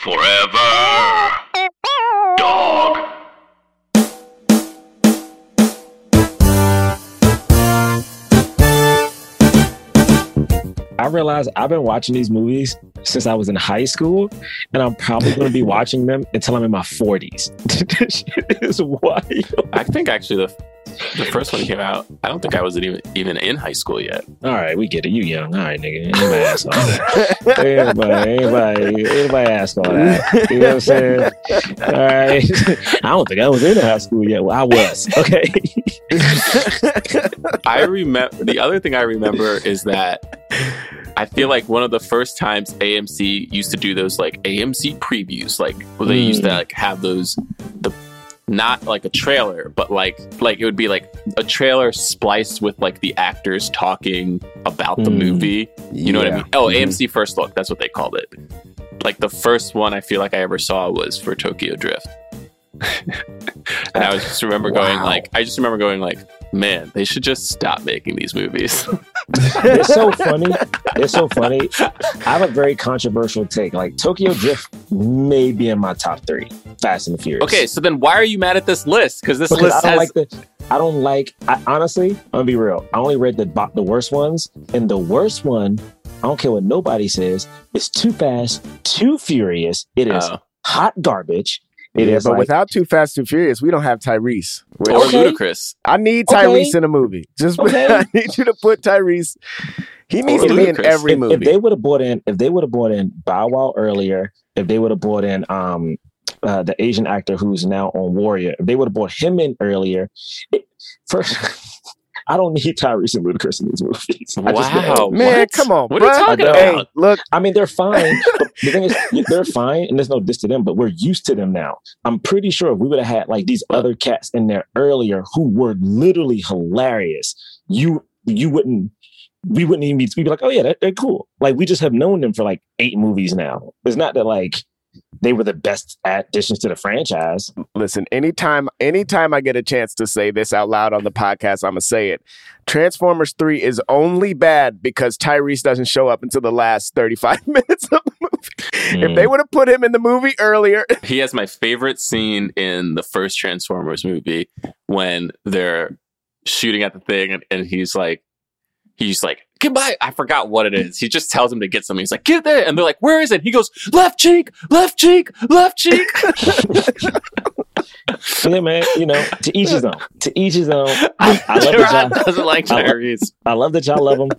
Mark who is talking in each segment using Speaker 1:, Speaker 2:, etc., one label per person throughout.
Speaker 1: Forever. Dog.
Speaker 2: I realize I've been watching these movies since I was in high school, and I'm probably going to be watching them until I'm in my 40s. this shit is wild.
Speaker 3: I think actually the the first one came out. I don't think I was even even in high school yet.
Speaker 2: All right, we get it. You young. All right, nigga. Anybody ask all that? Anybody, anybody, anybody ask all that? You know what I'm saying? All right. I don't think I was in high school yet. Well, I was. Okay.
Speaker 3: I remember the other thing I remember is that I feel like one of the first times AMC used to do those like AMC previews, like where they used to mm. like have those the not like a trailer, but like like it would be like a trailer spliced with like the actors talking about the
Speaker 2: Mm.
Speaker 3: movie. You know what I mean? Oh,
Speaker 4: Mhm.
Speaker 3: AMC First Look, that's what they called it. Like the first one I feel like I ever saw was for Tokyo Drift. and I was just remember going like I just remember going like, man, they should just stop making these movies.
Speaker 2: it's so funny. It's so funny. I have a very controversial take. Like Tokyo Drift may be in my top three. Fast and Furious.
Speaker 3: okay, so then why are you mad at this list? Because this
Speaker 2: because
Speaker 3: list
Speaker 2: I don't
Speaker 3: has
Speaker 2: like the. I don't like. I, honestly, I'm gonna be real. I only read the the worst ones, and the worst one. I don't care what nobody says. It's too fast, too furious. It is
Speaker 3: Oh.
Speaker 2: hot garbage. It is
Speaker 4: yeah, but
Speaker 2: like,
Speaker 4: without Too Fast, Too Furious, we don't have Tyrese. Which-
Speaker 3: or
Speaker 2: Okay.
Speaker 3: Ludacris.
Speaker 4: I need
Speaker 2: Okay.
Speaker 4: Tyrese in a movie. Just
Speaker 2: Okay.
Speaker 4: I need you to put Tyrese. He needs
Speaker 3: Or
Speaker 4: to be in every
Speaker 2: if,
Speaker 4: movie.
Speaker 2: if they would have brought in, if they would have brought in Bow Wow earlier, if they would have brought in um uh, the Asian actor who's now on Warrior, if they would have brought him in earlier, it, first. I don't need Tyrese and Ludacris in these movies. I just
Speaker 3: Wow.
Speaker 2: don't.
Speaker 4: Man,
Speaker 3: What?
Speaker 4: come on,
Speaker 3: What are you talking
Speaker 2: I.
Speaker 4: Hey,
Speaker 3: about?
Speaker 4: look,
Speaker 2: I mean, they're fine. the thing is, they're fine, and there's no diss to them. But we're used to them now. I'm pretty sure if we would have had like these other cats in there earlier who were literally hilarious, you you wouldn't. We wouldn't even be. We'd be like, oh yeah, they're, they're cool. Like we just have known them for like eight movies now. It's not that like they were the best additions to the franchise.
Speaker 4: listen, anytime anytime I get a chance to say this out loud on the podcast, I'm gonna say it. Transformers 3 is only bad because Tyrese doesn't show up until the last 35 minutes of the movie. If they mm. would have put him in the movie earlier,
Speaker 3: He has my favorite scene in the first Transformers movie when they're shooting at the thing and, and he's like, he's like, goodbye. I forgot what it is. He just tells him to get something. He's like, get there. And they're like, where is it? He goes, left cheek, left cheek, left cheek.
Speaker 2: yeah, man. You know, to each his own. To each his own. I, I love that y'all.
Speaker 3: doesn't like
Speaker 2: I love-
Speaker 3: Tyrese.
Speaker 2: I love that y'all love them.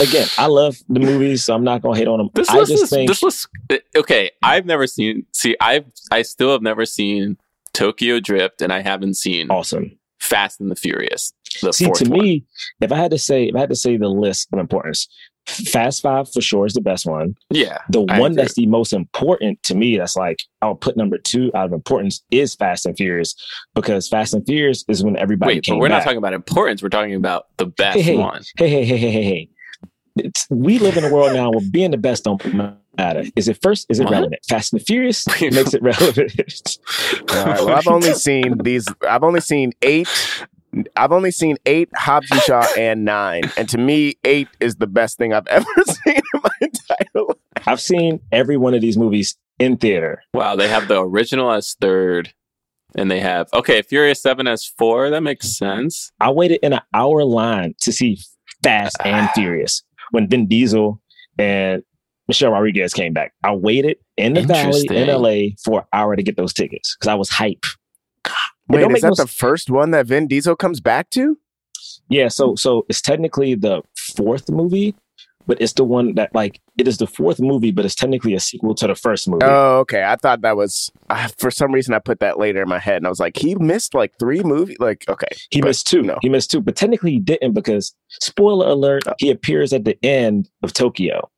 Speaker 2: Again, I love the movies, so I'm not gonna hate on them.
Speaker 3: This
Speaker 2: I just
Speaker 3: is,
Speaker 2: think
Speaker 3: this was uh, okay. I've never seen, see, I've, I still have never seen Tokyo Drift and I haven't seen
Speaker 2: awesome.
Speaker 3: Fast and the Furious. The
Speaker 2: See,
Speaker 3: fourth
Speaker 2: to
Speaker 3: one.
Speaker 2: me, if I had to say, if I had to say the list of importance, Fast Five for sure is the best one.
Speaker 3: yeah.
Speaker 2: The
Speaker 3: I
Speaker 2: one
Speaker 3: agree.
Speaker 2: that's the most important to me, that's like I'll put number two out of importance is Fast and Furious because Fast and Furious is when everybody
Speaker 3: Wait,
Speaker 2: came
Speaker 3: but we're
Speaker 2: back.
Speaker 3: not talking about importance. We're talking about the best
Speaker 2: Hey, hey.
Speaker 3: one.
Speaker 2: hey, hey, hey, hey, hey, hey. It's, we live in a world now where being the best don't matter. Is it first? Is it
Speaker 3: What?
Speaker 2: relevant? Fast and the Furious makes it relevant.
Speaker 4: All right, well, I've only seen these. I've only seen eight. I've only seen eight Hobbs and Shaw and nine, and to me, eight is the best thing I've ever seen in my entire life.
Speaker 2: I've seen every one of these movies in theater.
Speaker 3: Wow, they have the original as third, and they have okay, Furious Seven as four. That makes sense.
Speaker 2: I waited in an hour line to see Fast ah. and Furious when Vin Diesel and Michelle Rodriguez came back. I waited in the valley in LA for an hour to get those tickets because I was hype. It
Speaker 4: Wait, is that
Speaker 2: no
Speaker 4: the
Speaker 2: s-
Speaker 4: first one that Vin Diesel comes back to?
Speaker 2: Yeah, so so it's technically the fourth movie, but it's the one that like it is the fourth movie, but it's technically a sequel to the first movie.
Speaker 4: Oh, okay. I thought that was uh, for some reason I put that later in my head, and I was like, he missed like three movies. Like, okay,
Speaker 2: he
Speaker 4: but
Speaker 2: missed two.
Speaker 4: no.
Speaker 2: He missed two, but technically he didn't because spoiler alert, he appears at the end of Tokyo.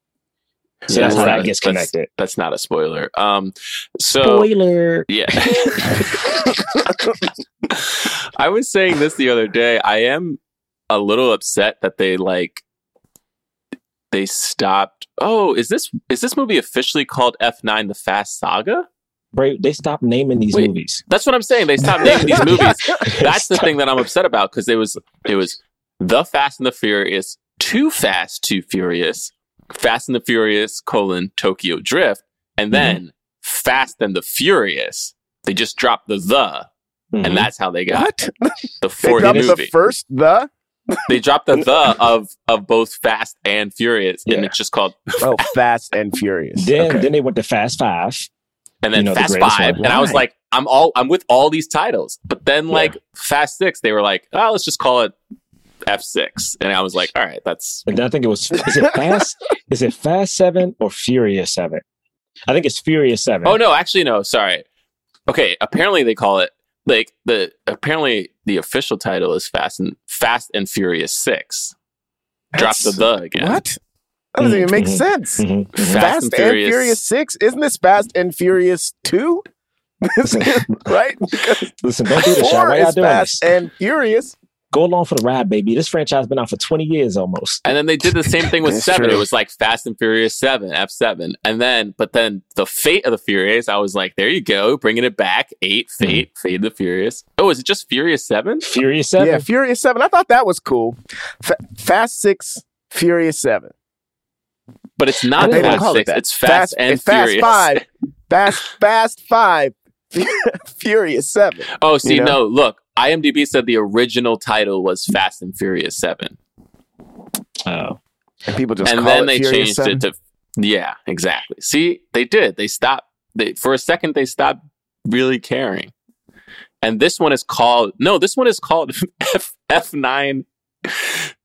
Speaker 2: So
Speaker 3: Yeah,
Speaker 2: that's how
Speaker 3: right.
Speaker 2: that gets connected.
Speaker 3: That's not a spoiler. Um, so
Speaker 2: Spoiler.
Speaker 3: yeah. I was saying this the other day. I am a little upset that they like they stopped. Oh, is this is this movie officially called F nine: The Fast Saga?
Speaker 2: Bray, they stopped naming these
Speaker 3: Wait.
Speaker 2: movies.
Speaker 3: That's what I'm saying. They stopped naming these movies. That's the thing that I'm upset about because it was it was the Fast and the Furious, Too Fast, Too Furious, Fast and the Furious colon Tokyo Drift, and then Fast and the Furious, they just dropped the the,
Speaker 2: Mhm.
Speaker 3: and that's how they got
Speaker 4: What?
Speaker 3: the
Speaker 4: They
Speaker 3: fourth
Speaker 4: dropped
Speaker 3: movie.
Speaker 4: the first the.
Speaker 3: they dropped the the of of both Fast and Furious, and it's just called
Speaker 4: Oh, Fast and Furious.
Speaker 2: then
Speaker 4: Okay.
Speaker 2: then they went to Fast Five.
Speaker 3: and then
Speaker 2: You know, the
Speaker 3: Fast
Speaker 2: greatest
Speaker 3: Five, and I was like, I'm all I'm with all these titles, but then like Fast Six, they were like, oh, let's just call it F six, and I was like, all right, that's
Speaker 2: And I think it was is it Fast? is it Fast Seven or Furious Seven? I think it's Furious Seven.
Speaker 3: oh no, actually no, sorry. Okay, apparently they call it like the apparently the official title is Fast and Fast and Furious Six. Drop the
Speaker 4: That's-
Speaker 3: the again.
Speaker 4: What? That doesn't even make
Speaker 2: Mhm.
Speaker 4: sense.
Speaker 2: Mhm, mhm.
Speaker 3: Fast
Speaker 4: Fast,
Speaker 3: and
Speaker 4: and
Speaker 3: Furious.
Speaker 4: Furious. Six. Isn't this Fast and Furious two? right? Because
Speaker 2: Listen, don't do this, y'all.
Speaker 4: four
Speaker 2: Why y'all
Speaker 4: is
Speaker 2: doing
Speaker 4: Fast
Speaker 2: this?
Speaker 4: and Furious.
Speaker 2: Go along for the ride, baby. This franchise been out for 20 years almost.
Speaker 3: And then they did the same thing with seven.
Speaker 4: true.
Speaker 3: It was like Fast and Furious seven, F seven, and then but then the Fate of the Furious. I was like, there you go, bringing it back. Eight, hmm. Fate, Fate of the Furious. Oh, is it just Furious seven?
Speaker 2: Furious 7?
Speaker 4: Yeah, Furious Seven. I thought that was cool. Fa- Fast Six, Furious Seven.
Speaker 3: But it's not
Speaker 2: They don't
Speaker 3: Fast
Speaker 4: call it that.
Speaker 3: It's Fast, and
Speaker 4: Fast
Speaker 3: Furious.
Speaker 4: Five. Fast Fast Five. Furious Seven.
Speaker 3: Oh, see,
Speaker 4: You know?
Speaker 3: no, look. IMDb said the original title was Fast and Furious seven,
Speaker 2: Oh.
Speaker 4: And people just
Speaker 3: and
Speaker 4: call
Speaker 3: then
Speaker 4: it
Speaker 3: they
Speaker 4: Furious
Speaker 3: changed
Speaker 4: 7.
Speaker 3: it to yeah, exactly. See, they did. They stopped. They for a second they stopped really caring. And this one is called no. This one is called F F nine,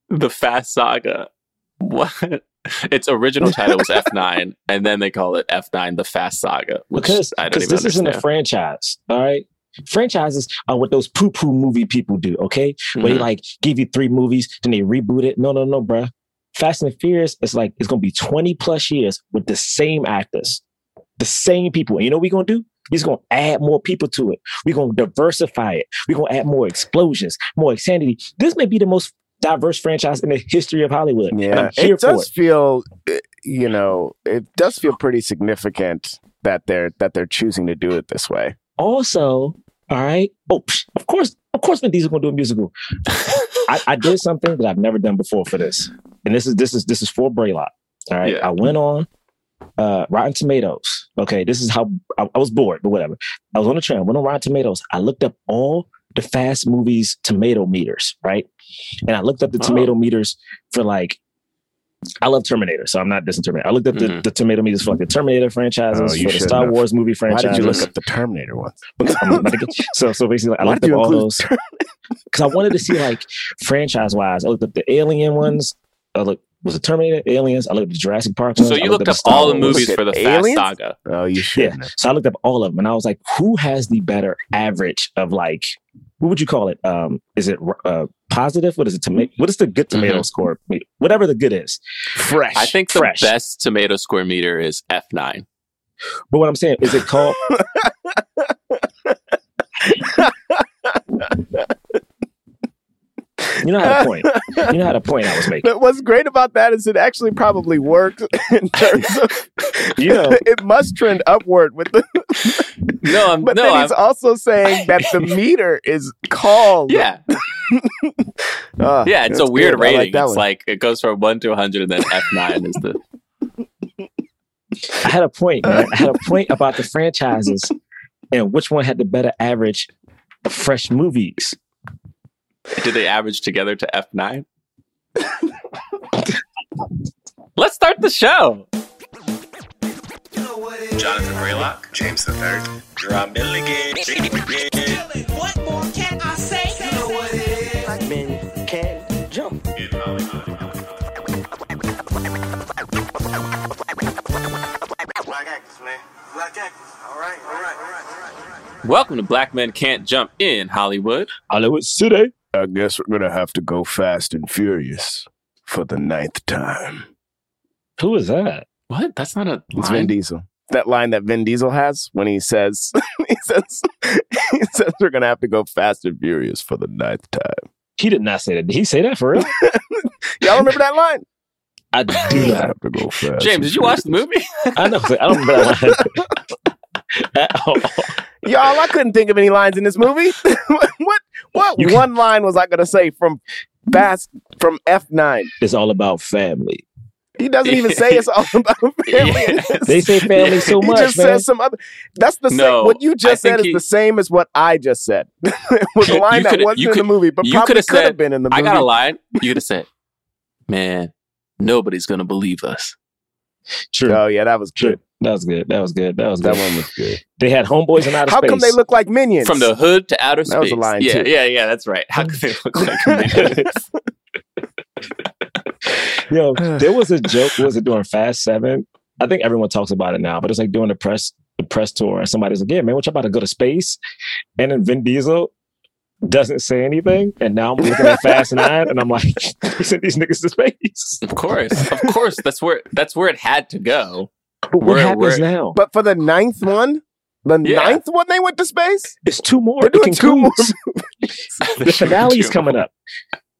Speaker 3: the Fast Saga. What? Its original title was F nine, and then they call it F nine, the Fast Saga. Which
Speaker 2: Because
Speaker 3: I don't
Speaker 2: because
Speaker 3: even
Speaker 2: this isn't a franchise, all right? Franchises are what those poo poo movie people do, okay? Where they
Speaker 3: Mhm.
Speaker 2: like give you three movies, then they reboot it. No, no, no, bruh. Fast and Furious is like it's gonna be 20 plus years with the same actors, the same people. And you know what we're gonna do? We're just gonna add more people to it. We're gonna diversify it. We're gonna add more explosions, more insanity. This may be the most diverse franchise in the history of Hollywood. And
Speaker 4: Yeah,
Speaker 2: I'm here
Speaker 4: it
Speaker 2: for
Speaker 4: does
Speaker 2: it.
Speaker 4: feel, uh, you know, it does feel pretty significant that they're that they're choosing to do it this way.
Speaker 2: Also, all right. Oh, psh, of course, of course, Vin Diesel gonna do a musical. I, I did something that I've never done before for this, and this is this is this is for Braylock. All right,
Speaker 3: Yeah.
Speaker 2: I went on uh, Rotten Tomatoes. Okay, this is how I, I was bored, but whatever. I was on the train. I went on Rotten Tomatoes. I looked up all the Fast movies tomato meters, right? And I looked up the
Speaker 3: Oh.
Speaker 2: tomato meters for like. I love Terminator, so I'm not dissing Terminator. I looked up the,
Speaker 3: Mhm.
Speaker 2: the tomato meters for like the Terminator franchises,
Speaker 4: Oh,
Speaker 2: for the Star
Speaker 4: have.
Speaker 2: Wars movie
Speaker 4: Why
Speaker 2: franchises.
Speaker 4: did you look up the Terminator ones?
Speaker 2: Because I'm about to so so basically, I
Speaker 4: Why
Speaker 2: looked up all those because I wanted to see like franchise wise. I looked up the Alien ones. I looked was it Terminator, Aliens. I looked at the Jurassic Park. Ones.
Speaker 3: So
Speaker 2: I
Speaker 3: you looked up
Speaker 2: Star
Speaker 3: all the movies for the Fast Saga.
Speaker 4: Oh, you
Speaker 2: Yeah,
Speaker 4: shouldn't. have.
Speaker 2: so I looked up all of them, and I was like, who has the better average of like, what would you call it? Um, is it uh, positive? What is it? Tomato? What is the good tomato
Speaker 3: Mhm.
Speaker 2: score? Whatever the good is.
Speaker 4: Fresh.
Speaker 3: I think the
Speaker 2: Fresh.
Speaker 3: best tomato square meter is F nine.
Speaker 2: But what I'm saying is, it called? you know how to point. You know how to point I was making.
Speaker 4: But what's great about that is it actually probably works in terms of
Speaker 2: You know.
Speaker 4: it must trend upward with the
Speaker 3: No, I'm
Speaker 4: but
Speaker 3: no,
Speaker 4: then
Speaker 3: I'm,
Speaker 4: he's also saying that the meter is called
Speaker 3: yeah,
Speaker 4: Uh,
Speaker 3: yeah. It's a weird
Speaker 4: good.
Speaker 3: Rating.
Speaker 4: like
Speaker 3: it's
Speaker 4: one.
Speaker 3: like it goes from one to hundred, and then F nine is the.
Speaker 2: I had a point, man. I had a point about the franchises and which one had the better average of fresh movies.
Speaker 3: Did they average together to F nine? Let's start the show.
Speaker 5: Jonathan Braylock, James the Third, Jerah Milligan.
Speaker 6: What more can I say? You know what it is.
Speaker 7: Black men can't jump.
Speaker 5: Black actors, man. Black actors. All right, all right, all right, all right, all right.
Speaker 3: Welcome to Black Men Can't Jump in Hollywood.
Speaker 2: Hollywood City.
Speaker 4: I guess we're gonna have to go fast and furious for the ninth time.
Speaker 2: Who is that?
Speaker 3: What? That's not a
Speaker 4: It's
Speaker 3: line.
Speaker 4: Vin Diesel. That line that Vin Diesel has when he says he says he says we're gonna have to go fast and furious for the ninth time.
Speaker 2: He did not say that. Did he say that for real?
Speaker 4: Y'all remember that line?
Speaker 2: I do not.
Speaker 4: have to go fast.
Speaker 3: James, did you watch the movie?
Speaker 2: I know. I don't remember that line. At all.
Speaker 4: Y'all, I couldn't think of any lines in this movie. what what
Speaker 2: You
Speaker 4: one line was I gonna say from fast from F nine?
Speaker 2: It's all about family.
Speaker 4: He doesn't even say it's all about family.
Speaker 3: Yeah.
Speaker 2: They say family so much.
Speaker 4: he
Speaker 2: much,
Speaker 4: just
Speaker 2: man.
Speaker 4: says some other. That's the
Speaker 3: No,
Speaker 4: same. What you just said is
Speaker 3: he-
Speaker 4: the same as what I just said. it was a
Speaker 3: You
Speaker 4: line that
Speaker 3: coulda-
Speaker 4: wasn't
Speaker 3: you
Speaker 4: in the movie, but
Speaker 3: you
Speaker 4: probably
Speaker 3: coulda said,
Speaker 4: been in the movie.
Speaker 3: I got a line. You could have said, "Man, nobody's gonna believe us."
Speaker 2: Oh, True.
Speaker 4: Oh yeah, that was
Speaker 2: True.
Speaker 4: good.
Speaker 2: That was good. That was good. That was
Speaker 4: That
Speaker 2: good.
Speaker 4: one was good.
Speaker 2: They had homeboys in outer
Speaker 4: How
Speaker 2: space.
Speaker 4: How come they look like minions?
Speaker 3: From the hood to outer space.
Speaker 4: That was a line,
Speaker 3: yeah,
Speaker 4: too.
Speaker 3: yeah, yeah. That's right. How could they look like minions?
Speaker 2: Yo, there was a joke. Was it during Fast Seven? I think everyone talks about it now, but it's like doing the press the press tour, and somebody's like, "Yeah, man, what you about to go to space?" And then Vin Diesel doesn't say anything, and now I'm looking at Fast Nine, and I'm like, "He sent these niggas to space."
Speaker 3: of course, of course. That's where that's where it had to go.
Speaker 2: But what
Speaker 3: We're-
Speaker 2: happens
Speaker 3: we're-
Speaker 2: now?
Speaker 4: But for the ninth one, the
Speaker 3: Yeah.
Speaker 4: ninth one, they went to space.
Speaker 2: It's two more.
Speaker 4: They're doing two more
Speaker 2: concludes. The finale's coming up.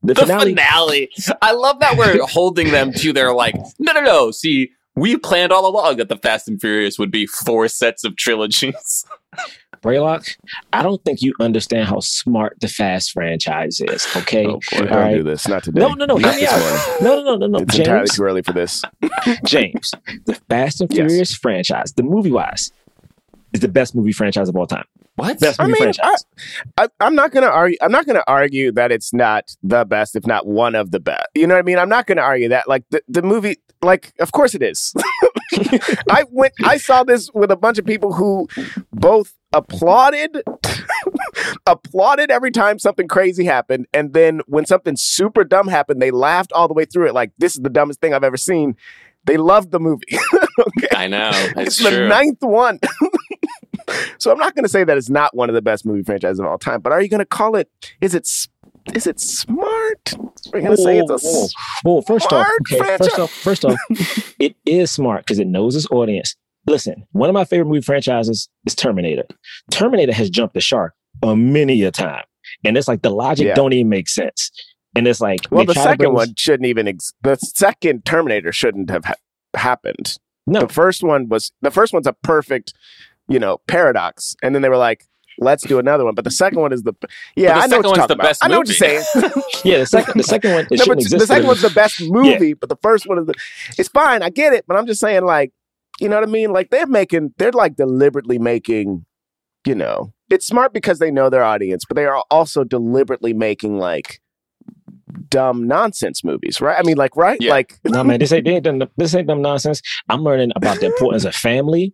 Speaker 2: The,
Speaker 3: The
Speaker 2: finale.
Speaker 3: finale. I love that we're holding them to their like. No, no, no. See, we planned all along that the Fast and Furious would be four sets of trilogies.
Speaker 2: Braylock, I don't think you understand how smart the Fast franchise is. Okay.
Speaker 3: Oh, boy.
Speaker 4: Don't
Speaker 2: right.
Speaker 4: do this. Not today.
Speaker 2: No, no, no. Hear me out. No, no, no, no, no.
Speaker 4: It's entirely too early for this.
Speaker 2: James, the Fast and
Speaker 4: Yes.
Speaker 2: Furious franchise, the movie wise, is the best movie franchise of all time.
Speaker 3: What?
Speaker 2: Best
Speaker 4: I
Speaker 2: movie
Speaker 4: mean,
Speaker 2: franchise.
Speaker 4: I, I'm not gonna argue. I'm not gonna argue that it's not the best, if not one of the best. You know what I mean? I'm not gonna argue that. Like the, the movie, like of course it is. I went. I saw this with a bunch of people who both applauded, applauded every time something crazy happened, and then when something super dumb happened, they laughed all the way through it. Like this is the dumbest thing I've ever seen. They loved the movie. okay.
Speaker 3: I know.
Speaker 4: It's
Speaker 3: It's
Speaker 4: the ninth one. So I'm not going to say that it's not one of the best movie franchises of all time, but are you going to call it? Is it? Is it smart? We're going to say it's a?
Speaker 2: Whoa, Well, first off, okay,
Speaker 4: franchise.
Speaker 2: first off, first off, it is smart because it knows its audience. Listen, one of my favorite movie franchises is Terminator. Terminator has jumped the shark a many a time, and it's like the logic
Speaker 4: Yeah.
Speaker 2: don't even make sense. And it's like
Speaker 4: Well, the second one shouldn't even. Ex- the second Terminator shouldn't have ha- happened.
Speaker 2: No,
Speaker 4: The first one was. The first one's a perfect, you know, paradox, and then they were like. Let's do another one, but the second one is the yeah.
Speaker 3: the
Speaker 4: I know
Speaker 3: second
Speaker 4: what you're
Speaker 3: one's
Speaker 4: talking
Speaker 3: the
Speaker 4: about.
Speaker 3: best
Speaker 4: I know what you're saying.
Speaker 2: yeah, the second, the second one, it
Speaker 4: no, but
Speaker 2: exist.
Speaker 4: the second one's the best movie, but the first one is the. It's fine, I get it, but I'm just saying, like, you know what I mean? Like they're making, they're like deliberately making, you know, it's smart because they know their audience, but they are also deliberately making like dumb nonsense movies, right? I mean, like, right?
Speaker 3: Yeah.
Speaker 4: Like,
Speaker 2: No man, this ain't, they ain't done, this ain't them nonsense. I'm learning about the importance of family.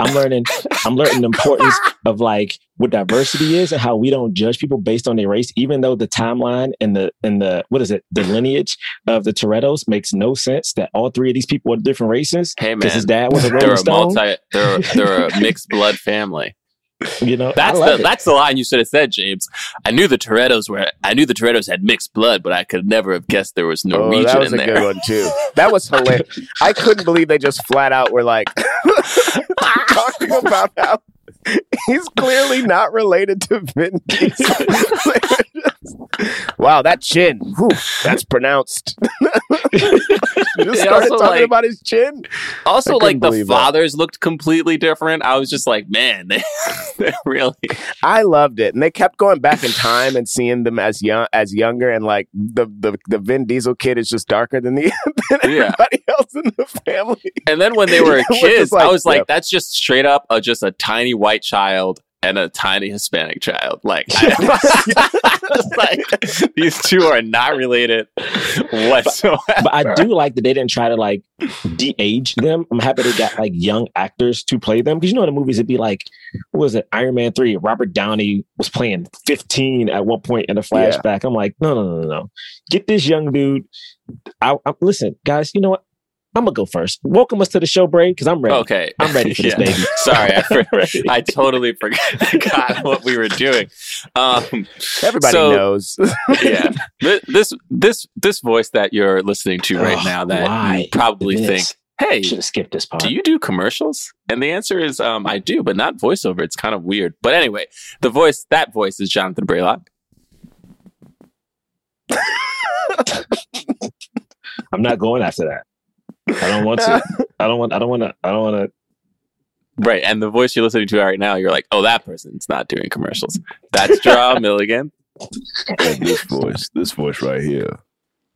Speaker 2: I'm learning. I'm learning the importance of like what diversity is and how we don't judge people based on their race, even though the timeline and the and the what is it, the lineage of the Torettos makes no sense. That all three of these people are different races.
Speaker 3: Hey
Speaker 2: Because
Speaker 3: man,
Speaker 2: his dad was a
Speaker 3: they're
Speaker 2: Rolling
Speaker 3: a
Speaker 2: Stone.
Speaker 3: multi. They're they're a mixed blood family.
Speaker 2: You know,
Speaker 3: That's the
Speaker 2: it.
Speaker 3: that's the line you should have said, James. I knew the Torettos were. I knew the Torettos had mixed blood, but I could never have guessed there was
Speaker 4: oh,
Speaker 3: Norwegian
Speaker 4: that was
Speaker 3: in
Speaker 4: a
Speaker 3: there.
Speaker 4: good one too. That was hilarious. I couldn't believe they just flat out were like talking about how he's clearly not related to Vin Diesel. Wow, that chin. Whew, that's pronounced. just started talking
Speaker 3: like-
Speaker 4: about his chin.
Speaker 3: Also, like the
Speaker 4: believe that.
Speaker 3: fathers looked completely different. I was just like, man, they, really.
Speaker 4: I loved it, and they kept going back in time and seeing them as young, as younger, and like the the, the Vin Diesel kid is just darker than the than
Speaker 3: Yeah.
Speaker 4: everybody else in the family.
Speaker 3: And then when they were kids,
Speaker 4: like-
Speaker 3: I was like,
Speaker 4: yeah.
Speaker 3: that's just straight up a, just a tiny white child and a tiny Hispanic child. Like, I, like these two are not related whatsoever.
Speaker 2: but I do like that they didn't try to like de-age them. I'm happy they got like young actors to play them because you know in the movies it'd be like what was it Iron Man three? Robert Downey was playing 15 at one point in the
Speaker 4: Yeah.
Speaker 2: flashback. I'm like, no, no, no, no, no. Get this young dude. I, I listen, guys. You know what? I'm gonna go first. Welcome us to the show, Braid, because I'm ready.
Speaker 3: Okay,
Speaker 2: I'm ready for this,
Speaker 3: Yeah.
Speaker 2: baby.
Speaker 3: Sorry, I, for- I totally forgot what we were doing. Um,
Speaker 4: Everybody
Speaker 3: So-
Speaker 4: knows.
Speaker 3: yeah, this this this voice that you're listening to right
Speaker 2: Ugh,
Speaker 3: now that you probably
Speaker 2: this?
Speaker 3: think, hey,
Speaker 2: Should have skipped this part.
Speaker 3: do you do commercials? And the answer is, um, I do, but not voiceover. It's kind of weird. But anyway, the voice, that voice is Jonathan Braylock.
Speaker 2: I'm not going after that. I don't want to. I don't want. I don't want to. I don't want to.
Speaker 3: Right. And the voice you're listening to right now, you're like, oh, that person's not doing commercials. That's Jerah Milligan.
Speaker 8: And this voice, this voice right here,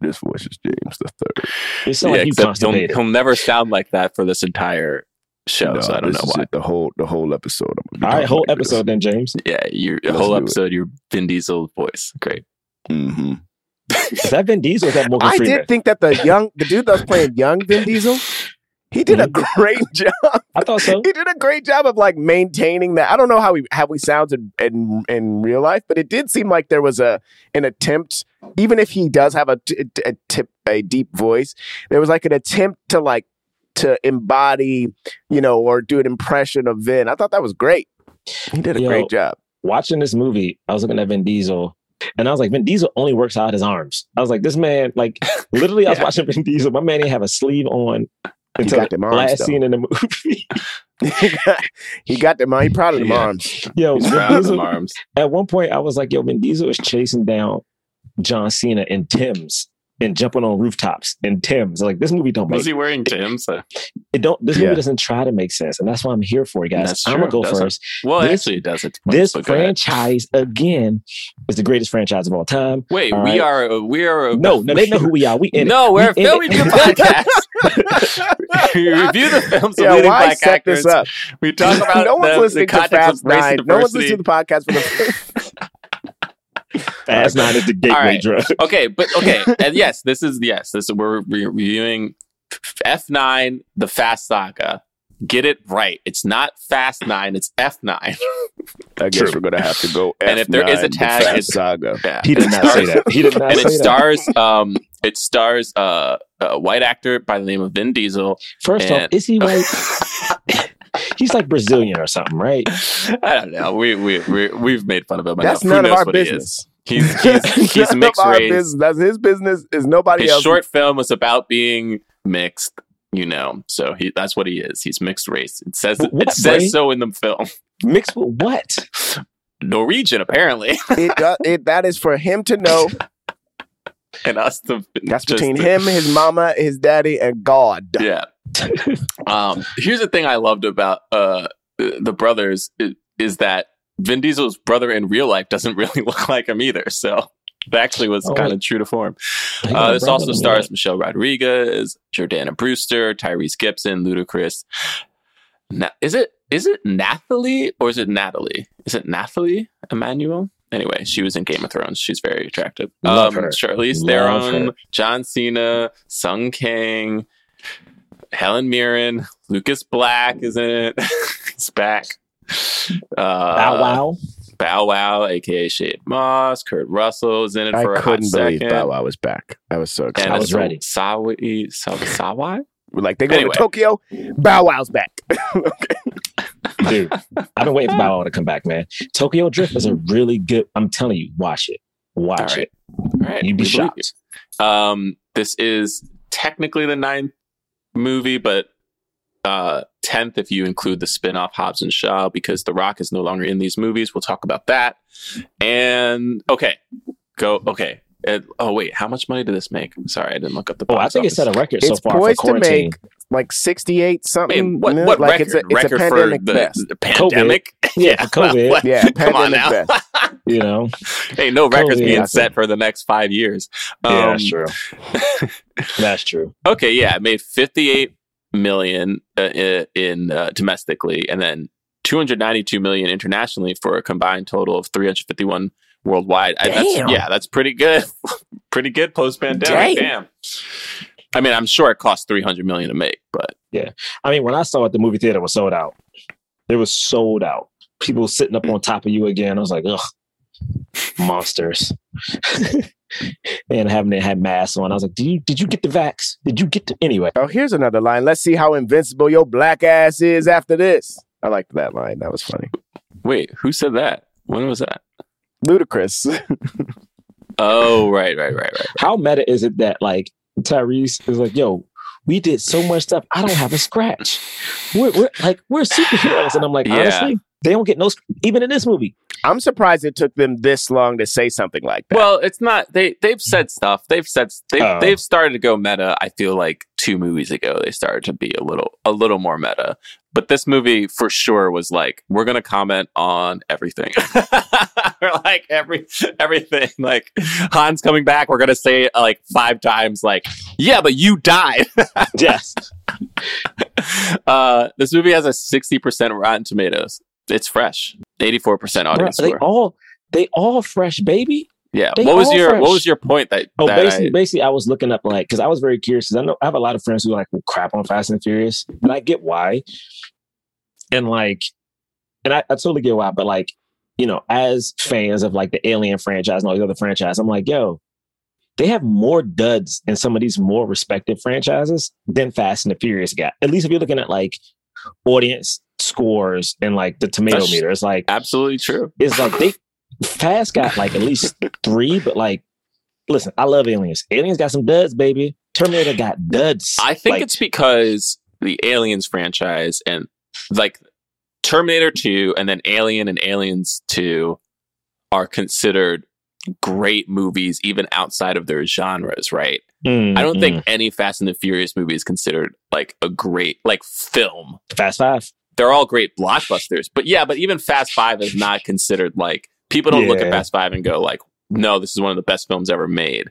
Speaker 4: This voice is James the third.
Speaker 2: It sounds like
Speaker 3: except he'll, he'll never sound like that for this entire show, so I don't know why.
Speaker 4: The whole the whole episode. I'm
Speaker 2: All right, whole episode then, James.
Speaker 3: Yeah, your
Speaker 4: Let's
Speaker 3: whole
Speaker 4: do it.
Speaker 3: episode, your Vin Diesel voice, great.
Speaker 4: hmm
Speaker 2: Is that Vin Diesel that Morgan
Speaker 4: I
Speaker 2: Freeman?
Speaker 4: did think that the young the dude that was playing young Vin Diesel, he did a mm-hmm. great job.
Speaker 2: I thought so.
Speaker 4: He did a great job of like maintaining that. I don't know how he how he sounds in, in in real life, but it did seem like there was a an attempt, even if he does have a tip a deep voice, there was like an attempt to like to embody, you know, or do an impression of Vin. I thought that was great. He did a
Speaker 2: Yo.
Speaker 4: great job.
Speaker 2: Watching this movie, I was looking at Vin Diesel and I was like, Vin Diesel only works out his arms. I was like, this man, like, literally, I was
Speaker 3: Yeah.
Speaker 2: watching Vin Diesel. My man didn't have a sleeve on until the
Speaker 4: arms,
Speaker 2: last
Speaker 4: though.
Speaker 2: scene in the movie.
Speaker 4: he got he got them. He proud of them
Speaker 3: Yeah.
Speaker 4: arms.
Speaker 2: Yo,
Speaker 3: He's
Speaker 2: Vin
Speaker 3: proud of them arms.
Speaker 2: at one point, I was like, yo, Vin Diesel is chasing down John Cena in Tim's and jumping on rooftops and Tim's. Like, this movie don't make
Speaker 3: Was he wearing Tim's? Uh,
Speaker 2: it. Don't this
Speaker 4: Yeah.
Speaker 2: movie doesn't try to make sense, and that's why I'm here for it, guys.
Speaker 3: That's
Speaker 2: I'm
Speaker 3: true,
Speaker 2: gonna go
Speaker 3: it doesn't.
Speaker 2: first.
Speaker 3: Well,
Speaker 2: This-
Speaker 3: actually, it does. It
Speaker 2: This
Speaker 3: but go ahead.
Speaker 2: franchise again is the greatest franchise of all time.
Speaker 3: Wait,
Speaker 2: All
Speaker 3: we
Speaker 2: right.
Speaker 3: are. a- We are. a-
Speaker 2: No, no, they know who we are. We in it.
Speaker 3: no, we're
Speaker 2: We in
Speaker 3: filming
Speaker 2: it.
Speaker 3: your podcast. we review the films of
Speaker 4: Yeah,
Speaker 3: leading
Speaker 4: why
Speaker 3: black
Speaker 4: set
Speaker 3: actors.
Speaker 4: this up?
Speaker 3: We talk about
Speaker 4: no one's
Speaker 3: the,
Speaker 4: listening
Speaker 3: the
Speaker 4: to
Speaker 3: context
Speaker 4: Fast Nine. No one's listening to the podcast for the.
Speaker 2: Fast Nine is the gateway
Speaker 3: All right.
Speaker 2: drug.
Speaker 3: okay, but okay, and yes, this is yes, this is we're re- reviewing F nine, the Fast Saga. Get it right. It's not Fast Nine. It's F nine.
Speaker 4: I guess
Speaker 2: True.
Speaker 4: we're gonna have to go.
Speaker 3: And if there is a
Speaker 4: F9, the
Speaker 3: tag, it's-
Speaker 4: saga.
Speaker 3: Yeah,
Speaker 2: He did
Speaker 3: And it
Speaker 2: not say
Speaker 3: stars-
Speaker 2: that. He did not
Speaker 3: And it stars, um, it stars uh, a white actor by the name of Vin Diesel.
Speaker 2: First off, is he white? He's like Brazilian or something, right?
Speaker 3: I don't know. We we we we've made fun of him.
Speaker 4: That's
Speaker 3: enough. Who
Speaker 4: none of
Speaker 3: knows
Speaker 4: our
Speaker 3: what he
Speaker 4: business.
Speaker 3: He's he's, he's
Speaker 4: None
Speaker 3: mixed
Speaker 4: of our
Speaker 3: race.
Speaker 4: business. That's his business. Is nobody
Speaker 3: His
Speaker 4: else.
Speaker 3: short film was about being mixed. You know, so he that's what he is. He's mixed race. It says
Speaker 2: What,
Speaker 3: it says
Speaker 2: Bray?
Speaker 3: so in the film.
Speaker 2: Mixed with what?
Speaker 3: Norwegian, apparently,
Speaker 4: it, does- it, that is for him to know.
Speaker 3: and us to
Speaker 4: That's between
Speaker 3: to-
Speaker 4: him, his mama, his daddy, and God.
Speaker 3: Yeah. um, here's the thing I loved about uh, the brothers is, is that Vin Diesel's brother in real life doesn't really look like him either. So it actually was
Speaker 2: Oh,
Speaker 3: kind of true to form. Uh, this also stars. Michelle Rodriguez, Jordana Brewster, Tyrese Gibson, Ludacris. Na- is it is it Nathalie or is it Natalie? Is it Nathalie Emmanuel? Anyway, she was in Game of Thrones. She's very attractive.
Speaker 2: Love
Speaker 3: um,
Speaker 2: her.
Speaker 3: Charlize
Speaker 2: Love
Speaker 3: Theron,
Speaker 2: her.
Speaker 3: John Cena, Sung Kang, Helen Mirren, Lucas Black is in it. He's back. Uh,
Speaker 2: Bow Wow.
Speaker 3: Bow Wow, aka Shad Moss, Kurt Russell is in it
Speaker 4: I
Speaker 3: for a hot
Speaker 4: couldn't believe
Speaker 3: second.
Speaker 4: Bow Wow was back. I was so excited.
Speaker 3: And
Speaker 2: I was
Speaker 3: so
Speaker 2: ready.
Speaker 3: Sawi, Sa- Sawai?
Speaker 4: like they go
Speaker 3: Anyway.
Speaker 4: to Tokyo. Bow Wow's back.
Speaker 2: Dude, I've been waiting for Bow Wow to come back, man. Tokyo Drift is a really good. I'm telling you, watch it. Watch
Speaker 3: All right.
Speaker 2: it.
Speaker 3: All right.
Speaker 2: You'd be
Speaker 3: we
Speaker 2: shocked.
Speaker 3: Um, this is technically the ninth movie, but uh, tenth if you include the spin-off Hobbs and Shaw, because The Rock is no longer in these movies. We'll talk about that. And okay, go. Okay. Uh, oh wait, how much money did this make? Sorry, I didn't look up the.
Speaker 2: Oh, I
Speaker 3: box
Speaker 2: think it set a record so
Speaker 4: It's
Speaker 2: far for
Speaker 4: poised to make like sixty-eight something.
Speaker 3: Man, what,
Speaker 4: mil-
Speaker 3: what
Speaker 4: like
Speaker 3: record?
Speaker 4: it's a, it's
Speaker 3: record
Speaker 4: a
Speaker 3: for
Speaker 4: pandemic
Speaker 3: the,
Speaker 4: best.
Speaker 3: the pandemic?
Speaker 2: Yeah, for COVID.
Speaker 3: What?
Speaker 4: Yeah,
Speaker 3: Come on now.
Speaker 4: best.
Speaker 2: You know,
Speaker 3: hey, no records
Speaker 2: COVID,
Speaker 3: being
Speaker 2: I
Speaker 3: set for the next five years.
Speaker 2: yeah,
Speaker 3: Um,
Speaker 2: that's true. That's true.
Speaker 3: Okay, yeah, it made 58 million uh, in uh, domestically and then 292 million internationally for a combined total of 351 worldwide. I, that's, yeah, that's pretty good. pretty good post pandemic. Damn. I mean, I'm sure it cost 300 million to make, but yeah.
Speaker 2: I mean, when I saw it, the movie theater was sold out. It was sold out. People sitting up hmm. on top of you again. I was like, ugh, monsters. and having to have masks on. I was like, did you did you get the vax? Did you get the anyway?
Speaker 4: Oh, here's another line. Let's see how invincible your black ass is after this. I liked that line. That was funny.
Speaker 3: wait, who said that? When was that?
Speaker 4: Ludacris.
Speaker 3: Oh, right, right, right, right.
Speaker 2: How meta is it that like Tyrese is like, yo, we did so much stuff. I don't have a scratch. We're, we're like we're superheroes, and I'm like,
Speaker 3: Yeah.
Speaker 2: honestly, they don't get no. Even in this movie,
Speaker 4: I'm surprised it took them this long to say something like that.
Speaker 3: Well, it's not. They they've said stuff. They've said they
Speaker 2: oh.
Speaker 3: they've started to go meta. I feel like two movies ago they started to be a little a little more meta. But this movie for sure was like we're gonna comment on everything. We're like every everything. Like Han's coming back. We're gonna say it like five times. Like yeah, but you died.
Speaker 2: yes.
Speaker 3: uh, this movie has a sixty percent Rotten Tomatoes. It's fresh. Eighty four percent audience
Speaker 2: they
Speaker 3: score.
Speaker 2: all they all fresh, baby.
Speaker 3: yeah.
Speaker 2: they
Speaker 3: What was your
Speaker 2: fresh.
Speaker 3: What was your point that?
Speaker 2: Oh,
Speaker 3: that
Speaker 2: basically,
Speaker 3: I-
Speaker 2: basically, I was looking up like because I was very curious because I know I have a lot of friends who like crap on Fast and Furious, and I get why. And like, and I, I totally get why, but like, you know, as fans of like the Alien franchise and all these other franchises, I'm like, yo, they have more duds in some of these more respected franchises than Fast and the Furious got. At least if you're looking at like audience scores and like the tomato
Speaker 3: That's-
Speaker 2: meter, it's like
Speaker 3: absolutely true.
Speaker 2: it's like they Fast got like at least three, but like, listen, I love Aliens. Aliens got some duds, baby. Terminator got duds.
Speaker 3: I think
Speaker 2: Like,
Speaker 3: it's because the Aliens franchise and like Terminator 2 and then Alien and Aliens 2 are considered great movies even outside of their genres, right?
Speaker 2: mm,
Speaker 3: I don't
Speaker 2: mm.
Speaker 3: think any Fast and the Furious movie is considered like a great like film.
Speaker 2: Fast Five.
Speaker 3: They're all great blockbusters. But yeah, but even Fast 5 is not considered like people don't look at Fast 5 and go like no, this is one of the best films ever made.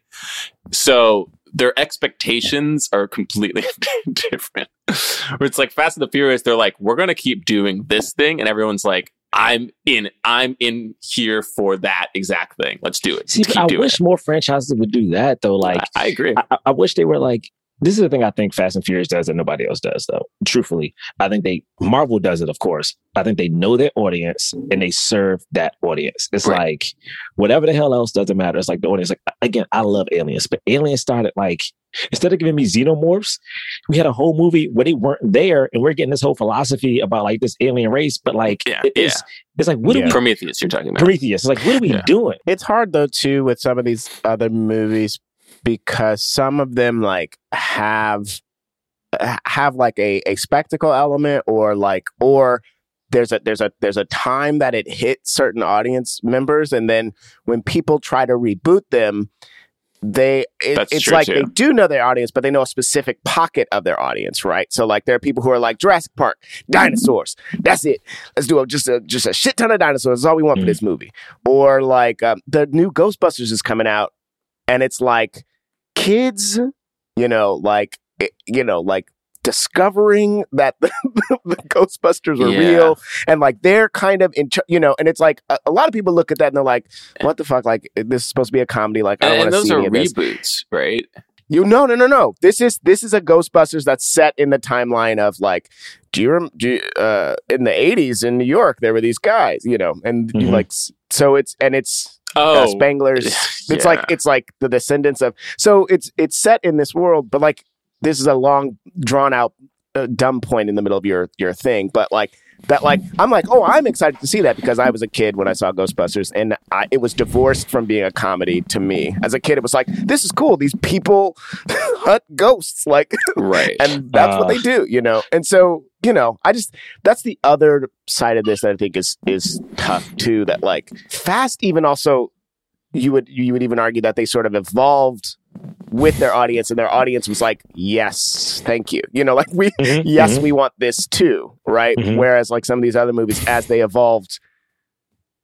Speaker 3: So their expectations are completely different. Where it's like Fast and the Furious, they're like, we're gonna keep doing this thing, and everyone's like, I'm in, I'm in here for that exact thing. Let's do it.
Speaker 2: See, I wish
Speaker 3: it.
Speaker 2: more franchises would do that though. Like,
Speaker 3: I, I agree.
Speaker 2: I- I wish they were like. This is the thing I think Fast and Furious does that nobody else does, though. Truthfully, I think they Marvel does it, of course. I think they know their audience and they serve that audience. It's
Speaker 3: Right.
Speaker 2: like whatever the hell else doesn't matter. It's like the audience. Like again, I love Aliens, but Aliens started like instead of giving me xenomorphs, we had a whole movie where they weren't there, and we're getting this whole philosophy about like this alien race. But like,
Speaker 3: Yeah,
Speaker 2: it- it's it's like what
Speaker 4: Yeah.
Speaker 2: are we
Speaker 3: Prometheus, you're talking about.
Speaker 2: Prometheus? It's like what are we
Speaker 3: Yeah.
Speaker 2: doing?
Speaker 4: it's hard though too with some of these other movies because some of them like have have like a, a spectacle element or like or there's a there's a there's a time that it hits certain audience members and then when people try to reboot them they it, it's like
Speaker 3: too.
Speaker 4: they do know their audience but they know a specific pocket of their audience right so like there are people who are like Jurassic Park dinosaurs that's it let's do a, just a just a shit ton of dinosaurs that's all we want for
Speaker 2: Mhm.
Speaker 4: this movie or like um, the new Ghostbusters is coming out and it's like kids you know like you know like discovering that the, the Ghostbusters are
Speaker 3: Yeah.
Speaker 4: real and like they're kind of in ch- you know and it's like a, a lot of people look at that and they're like what the fuck like this is supposed to be a comedy like I don't want to
Speaker 3: those
Speaker 4: see
Speaker 3: are
Speaker 4: any of this
Speaker 3: reboots, right?
Speaker 4: you no no no no this is this is a Ghostbusters that's set in the timeline of like do you, rem- do you uh in the 80s in New York there were these guys you know and you
Speaker 2: Mhm.
Speaker 4: like so it's and it's
Speaker 3: Oh,
Speaker 4: uh, Spangler's it's like it's like the descendants of so it's it's set in this world but like this is a long drawn out uh, dumb point in the middle of your your thing but like that like i'm like oh i'm excited to see that because i was a kid when i saw ghostbusters and I, it was divorced from being a comedy to me as a kid it was like this is cool these people hunt ghosts like
Speaker 3: right.
Speaker 4: and that's what
Speaker 2: Uh.
Speaker 4: they do you know and so you know i just that's the other side of this that i think is is tough too that like fast even also you would you would even argue that they sort of evolved with their audience and their audience was like yes thank you you know like we
Speaker 2: Mhm,
Speaker 4: yes
Speaker 2: mhm.
Speaker 4: we want this too right
Speaker 2: Mhm.
Speaker 4: whereas like some of these other movies as they evolved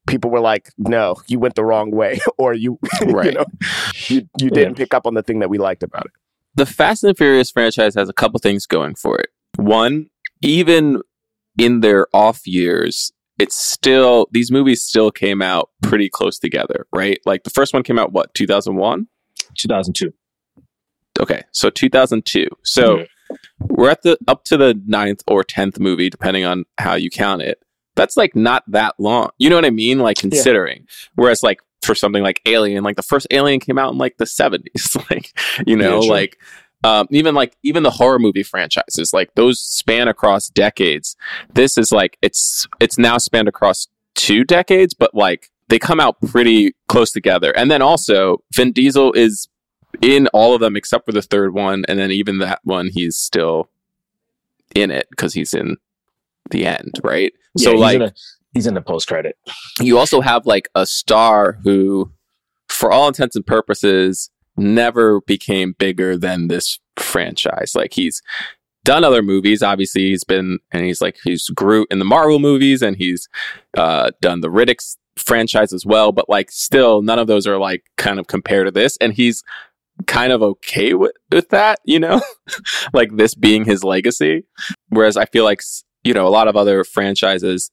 Speaker 4: people were like no you went the wrong way or you you
Speaker 3: Right.
Speaker 4: know you, you didn't pick up on the thing that we liked about it
Speaker 3: the Fast and Furious franchise has a couple things going for it. One, even in their off years, it's still these movies still came out pretty close together, right? Like the first one came out what, 2001?
Speaker 2: 2002.
Speaker 3: Okay, so 2002. So
Speaker 2: Mhm.
Speaker 3: we're at the up to the ninth or tenth movie, depending on how you count it. That's like not that long. You know what I mean? Like considering. Whereas like for something like Alien, like the first Alien came out in like the 70s. like, you know,
Speaker 2: Yeah,
Speaker 3: like um, even like even the horror movie franchises, like those span across decades. This is like it's it's now spanned across two decades, but like they come out pretty close together. And then also Vin Diesel is in all of them except for the third one, and then even that one he's still in it because he's in the end, right? so
Speaker 2: he's
Speaker 3: like
Speaker 2: in a- He's in the post credit.
Speaker 3: you also have like a star who, for all intents and purposes, never became bigger than this franchise. Like he's done other movies. Obviously, he's been and he's like he's Groot in the Marvel movies, and he's uh, done the Riddick franchise as well. But like, still, none of those are like kind of compared to this, and he's kind of okay with, with that, you know, like this being his legacy. Whereas I feel like you know a lot of other franchises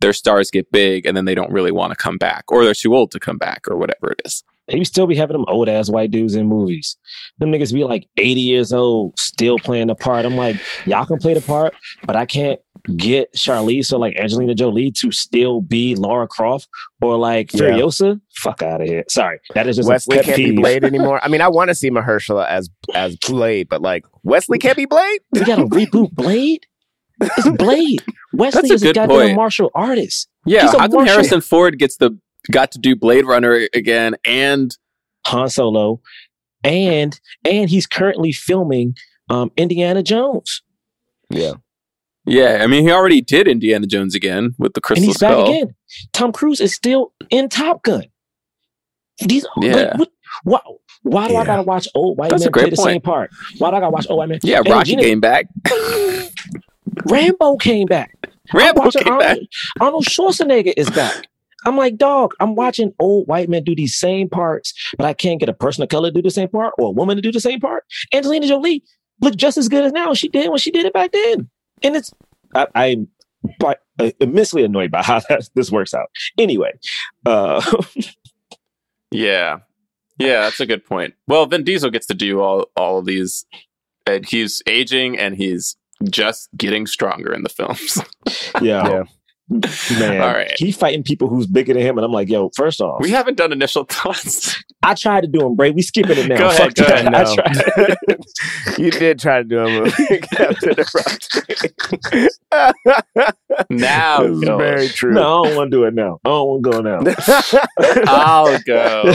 Speaker 3: their stars get big and then they don't really want to come back or they're too old to come back or whatever it is.
Speaker 2: He still be having them old ass white dudes in movies. Them niggas be like 80 years old, still playing the part. I'm like, y'all can play the part, but I can't get Charlize or like Angelina Jolie to still be Lara Croft or like
Speaker 4: Yeah.
Speaker 2: Furiosa. Fuck out of here. Sorry, that is just
Speaker 4: Wesley
Speaker 2: a
Speaker 4: can't be. Blade anymore. I mean, I want to see Mahershala as as Blade, but like Wesley can't be Blade.
Speaker 2: We gotta reboot Blade. It's Blade. Wesley
Speaker 3: a
Speaker 2: is a
Speaker 3: good
Speaker 2: goddamn
Speaker 3: point.
Speaker 2: martial artist.
Speaker 3: Yeah,
Speaker 2: a
Speaker 3: how come Harrison Ford gets the got to do Blade Runner again and
Speaker 2: Han Solo, and and he's currently filming um, Indiana Jones,
Speaker 4: Yeah,
Speaker 3: yeah, I mean he already did Indiana Jones again with the
Speaker 2: and
Speaker 3: Crystal
Speaker 2: he's back again. Tom Cruise is still in Top Gun. These,
Speaker 3: Yeah.
Speaker 2: like, why, why do I gotta watch old white
Speaker 3: That's
Speaker 2: men play the
Speaker 3: point.
Speaker 2: same part? Why do I gotta watch old white men?
Speaker 3: Yeah,
Speaker 2: And
Speaker 3: Rocky
Speaker 2: Gina-
Speaker 3: came back.
Speaker 2: Rambo came back.
Speaker 3: Rambo came back.
Speaker 2: Arnold, Arnold Schwarzenegger is back. I'm like, dog, I'm watching old white men do these same parts, but I can't get a person of color to do the same part or a woman to do the same part. Angelina Jolie looked just as good as now she did when she did it back then. And it's, I, I'm quite uh, immensely annoyed by how that, this works out. Anyway, uh,
Speaker 3: Yeah. Yeah, that's a good point. Well, Vin Diesel gets to do all all of these and he's aging and he's just getting stronger in the films.
Speaker 2: yeah,
Speaker 4: yeah.
Speaker 2: Man,
Speaker 3: All right.
Speaker 2: he fighting people who's bigger than him. And I'm like, yo, first off,
Speaker 3: we haven't done initial thoughts.
Speaker 2: I tried to do him, Bray. We skipping it now.
Speaker 3: Go ahead, go ahead.
Speaker 2: I tried.
Speaker 4: you did try to do him uh, Eruption.
Speaker 3: now
Speaker 4: This is very true.
Speaker 2: No, I don't want to do it now. I don't want to go now.
Speaker 3: I'll go.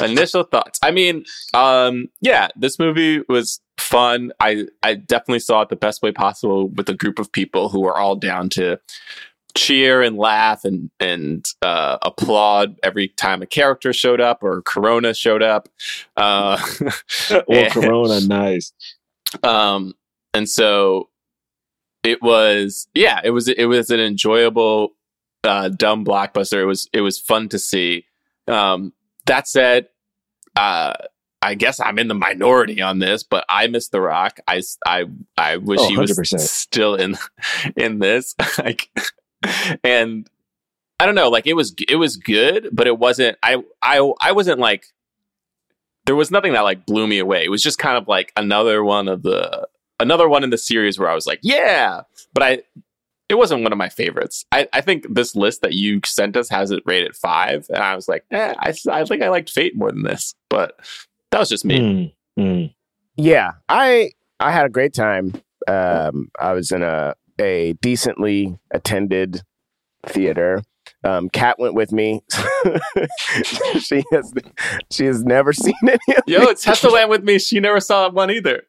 Speaker 3: Initial thoughts. I mean, um, yeah, this movie was fun. I I definitely saw it the best way possible with a group of people who were all down to cheer and laugh and and uh, applaud every time a character showed up or Corona showed up. Uh,
Speaker 2: well. Corona, nice.
Speaker 3: um, and so it was, yeah, it was it was an enjoyable, uh, dumb blockbuster. It was it was fun to see. Um, that said, uh, I guess I'm in the minority on this, but I miss The Rock. I I I wish
Speaker 2: Oh,
Speaker 3: he was still in in this. like, and I don't know. Like it was it was good, but it wasn't. I I I wasn't like. There was nothing that like blew me away. It was just kind of like another one of the another one in the series where I was like, yeah, but I it wasn't one of my favorites. I, I think this list that you sent us has it rated five, and I was like, eh, I, I think I liked Fate more than this, but that was just me.
Speaker 2: Mm, mm.
Speaker 4: yeah, I I had a great time. Um, I was in a a decently attended theater. Um, Kat went with me. she has she has never seen any of
Speaker 3: Yo,
Speaker 4: these.
Speaker 3: Tessa went with me. She never saw one either.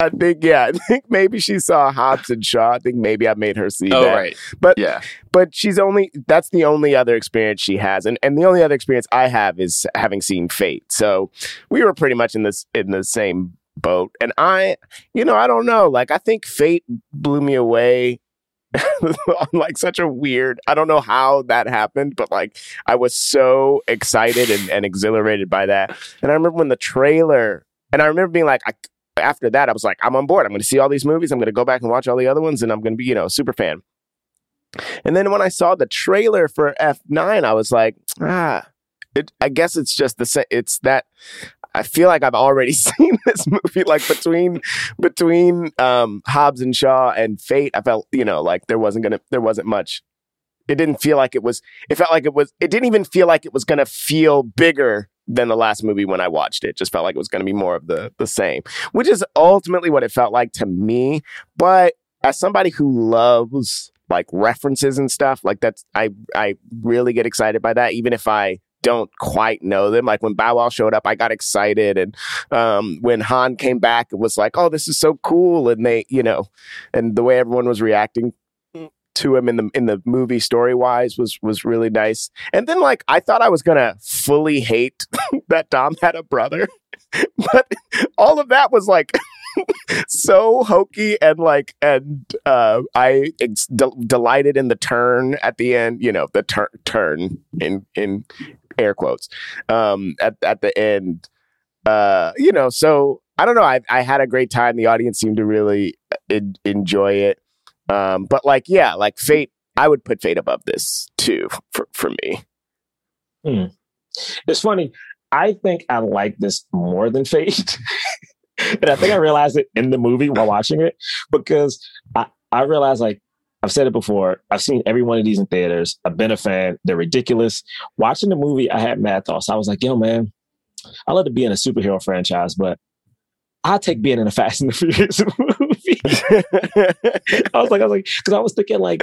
Speaker 4: I think yeah, I think maybe she saw Hobbs and Shaw. I think maybe I made her see
Speaker 3: Oh
Speaker 4: that.
Speaker 3: right,
Speaker 4: But
Speaker 3: yeah,
Speaker 4: but she's only that's the only other experience she has. And and the only other experience i have is having seen fate. So we were pretty much in this in the same boat. And i you know i don't know. Like i think fate blew me away on like such a weird i don't know how that happened but like i was so excited and, and exhilarated by that. And i remember when the trailer and i remember being like I, after that i was like i'm on board i'm going to see all these movies i'm going to go back and watch all the other ones and i'm going to be you know super fan and then when I saw the trailer for F9, I was like, ah, it, I guess it's just the same. It's that I feel like I've already seen this movie. Like between between um, Hobbs and Shaw and Fate, I felt you know like there wasn't gonna there wasn't much. It didn't feel like it was. It felt like it was. It didn't even feel like it was gonna feel bigger than the last movie when I watched it. just felt like it was gonna be more of the the same, which is ultimately what it felt like to me. But as somebody who loves like references and stuff like that's i i really get excited by that even if i don't quite know them like when bow wow showed up i got excited and um when han came back it was like oh this is so cool and they you know and the way everyone was reacting to him in the in the movie story wise was was really nice. And then like I thought I was gonna fully hate that Dom had a brother, but all of that was like so hokey and like and uh I de- delighted in the turn at the end. You know the turn turn in in air quotes um at at the end. Uh, you know, so I don't know. I I had a great time. The audience seemed to really uh, en- enjoy it. Um, but like, yeah, like Fate, I would put Fate above this too for for me.
Speaker 2: It's funny. I think I like this more than Fate. and I think I realized it in the movie while watching it because I, I realized like I've said it before. I've seen every one of these in theaters. I've been a fan. They're ridiculous. Watching the movie, I had mad thoughts. I was like, yo, man, I love to be in a superhero franchise, but I'll take being in a Fast and the Furious movie. I was like, I was like, because I was thinking like,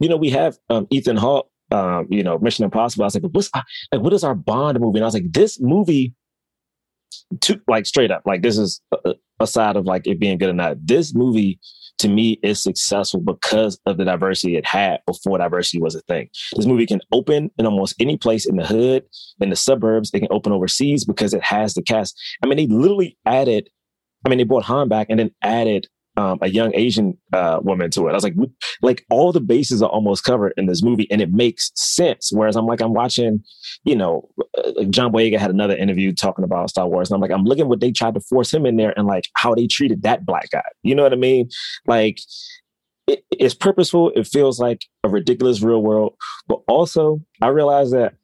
Speaker 2: you know, we have um, Ethan Hawke, um, you know, Mission Impossible. I was like, what's uh, like, what is our Bond movie? And I was like, this movie, to like straight up, like this is uh, aside of like it being good or not. This movie to me is successful because of the diversity it had before diversity was a thing. This movie can open in almost any place in the hood, in the suburbs. It can open overseas because it has the cast. I mean, they literally added. I mean, they brought Han back and then added um, a young Asian uh, woman to it. I was like, like all the bases are almost covered in this movie, and it makes sense. Whereas I'm like, I'm watching, you know, uh, John Boyega had another interview talking about Star Wars, and I'm like, I'm looking what they tried to force him in there, and like how they treated that black guy. You know what I mean? Like. It, it's purposeful. It feels like a ridiculous real world, but also I realize that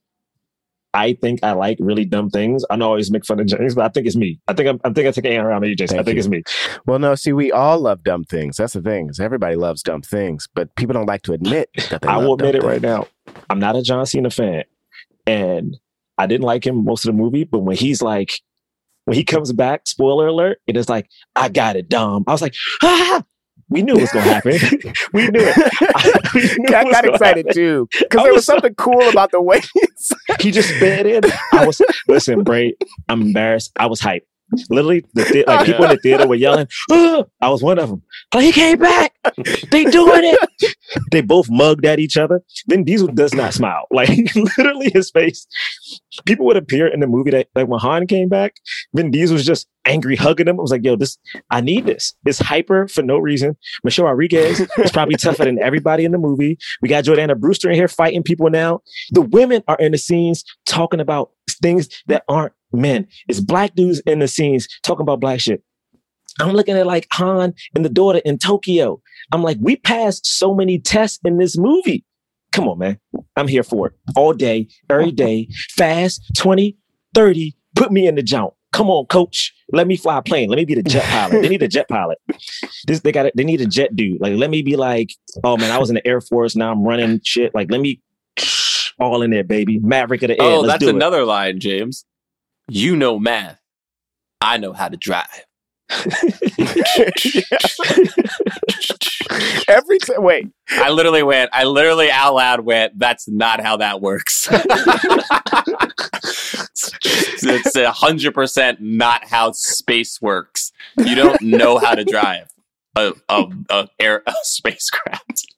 Speaker 2: I think I like really dumb things. I know I always make fun of James, but I think it's me. I think I'm, I think I take aim around you, Jason.
Speaker 4: Thank
Speaker 2: I think
Speaker 4: you.
Speaker 2: it's me.
Speaker 4: well, no, see, we all love dumb things. That's the thing. Is everybody loves dumb things, but people don't like to admit that they
Speaker 2: I will admit it right now. I'm not a John Cena fan, and I didn't like him most of the movie. But when he's like, when he comes back, spoiler alert, it is like, I got it, dumb. I was like, ah, we knew it was gonna happen. we knew it. We knew
Speaker 4: I got excited
Speaker 2: happen.
Speaker 4: too because there
Speaker 2: was
Speaker 4: was something cool about the way.
Speaker 2: He just sped in. I was listen, Bray. I'm embarrassed. I was hyped. Literally, the thea- like people in the theater were yelling. "Ah!" I was one of them. Like he came back. They doing it. They both mugged at each other. Vin Diesel does not smile. Like literally, his face. People would appear in the movie that like when Han came back, Vin Diesel was just angry hugging him. I was like, "Yo, this. I need this. It's hyper for no reason." Michelle Rodriguez is probably tougher than everybody in the movie. We got Jordana Brewster in here fighting people now. The women are in the scenes talking about things that aren't men. It's black dudes in the scenes talking about black shit. I'm looking at like Han and the daughter in Tokyo. I'm like, we passed so many tests in this movie. Come on, man. I'm here for it all day, every day. Fast 20, 30. Put me in the jump. Come on, coach. Let me fly a plane. Let me be the jet pilot. They need a jet pilot. This they got. it. They need a jet dude. Like, let me be like, oh man, I was in the Air Force. Now I'm running shit. Like, let me all in there, baby. Maverick of the air.
Speaker 3: Oh,
Speaker 2: Let's
Speaker 3: that's
Speaker 2: do it.
Speaker 3: another line, James. You know math. I know how to drive.
Speaker 4: Every time, wait,
Speaker 3: I literally went, I literally out loud went, that's not how that works. it's a hundred percent not how space works. You don't know how to drive a, a, a air a spacecraft.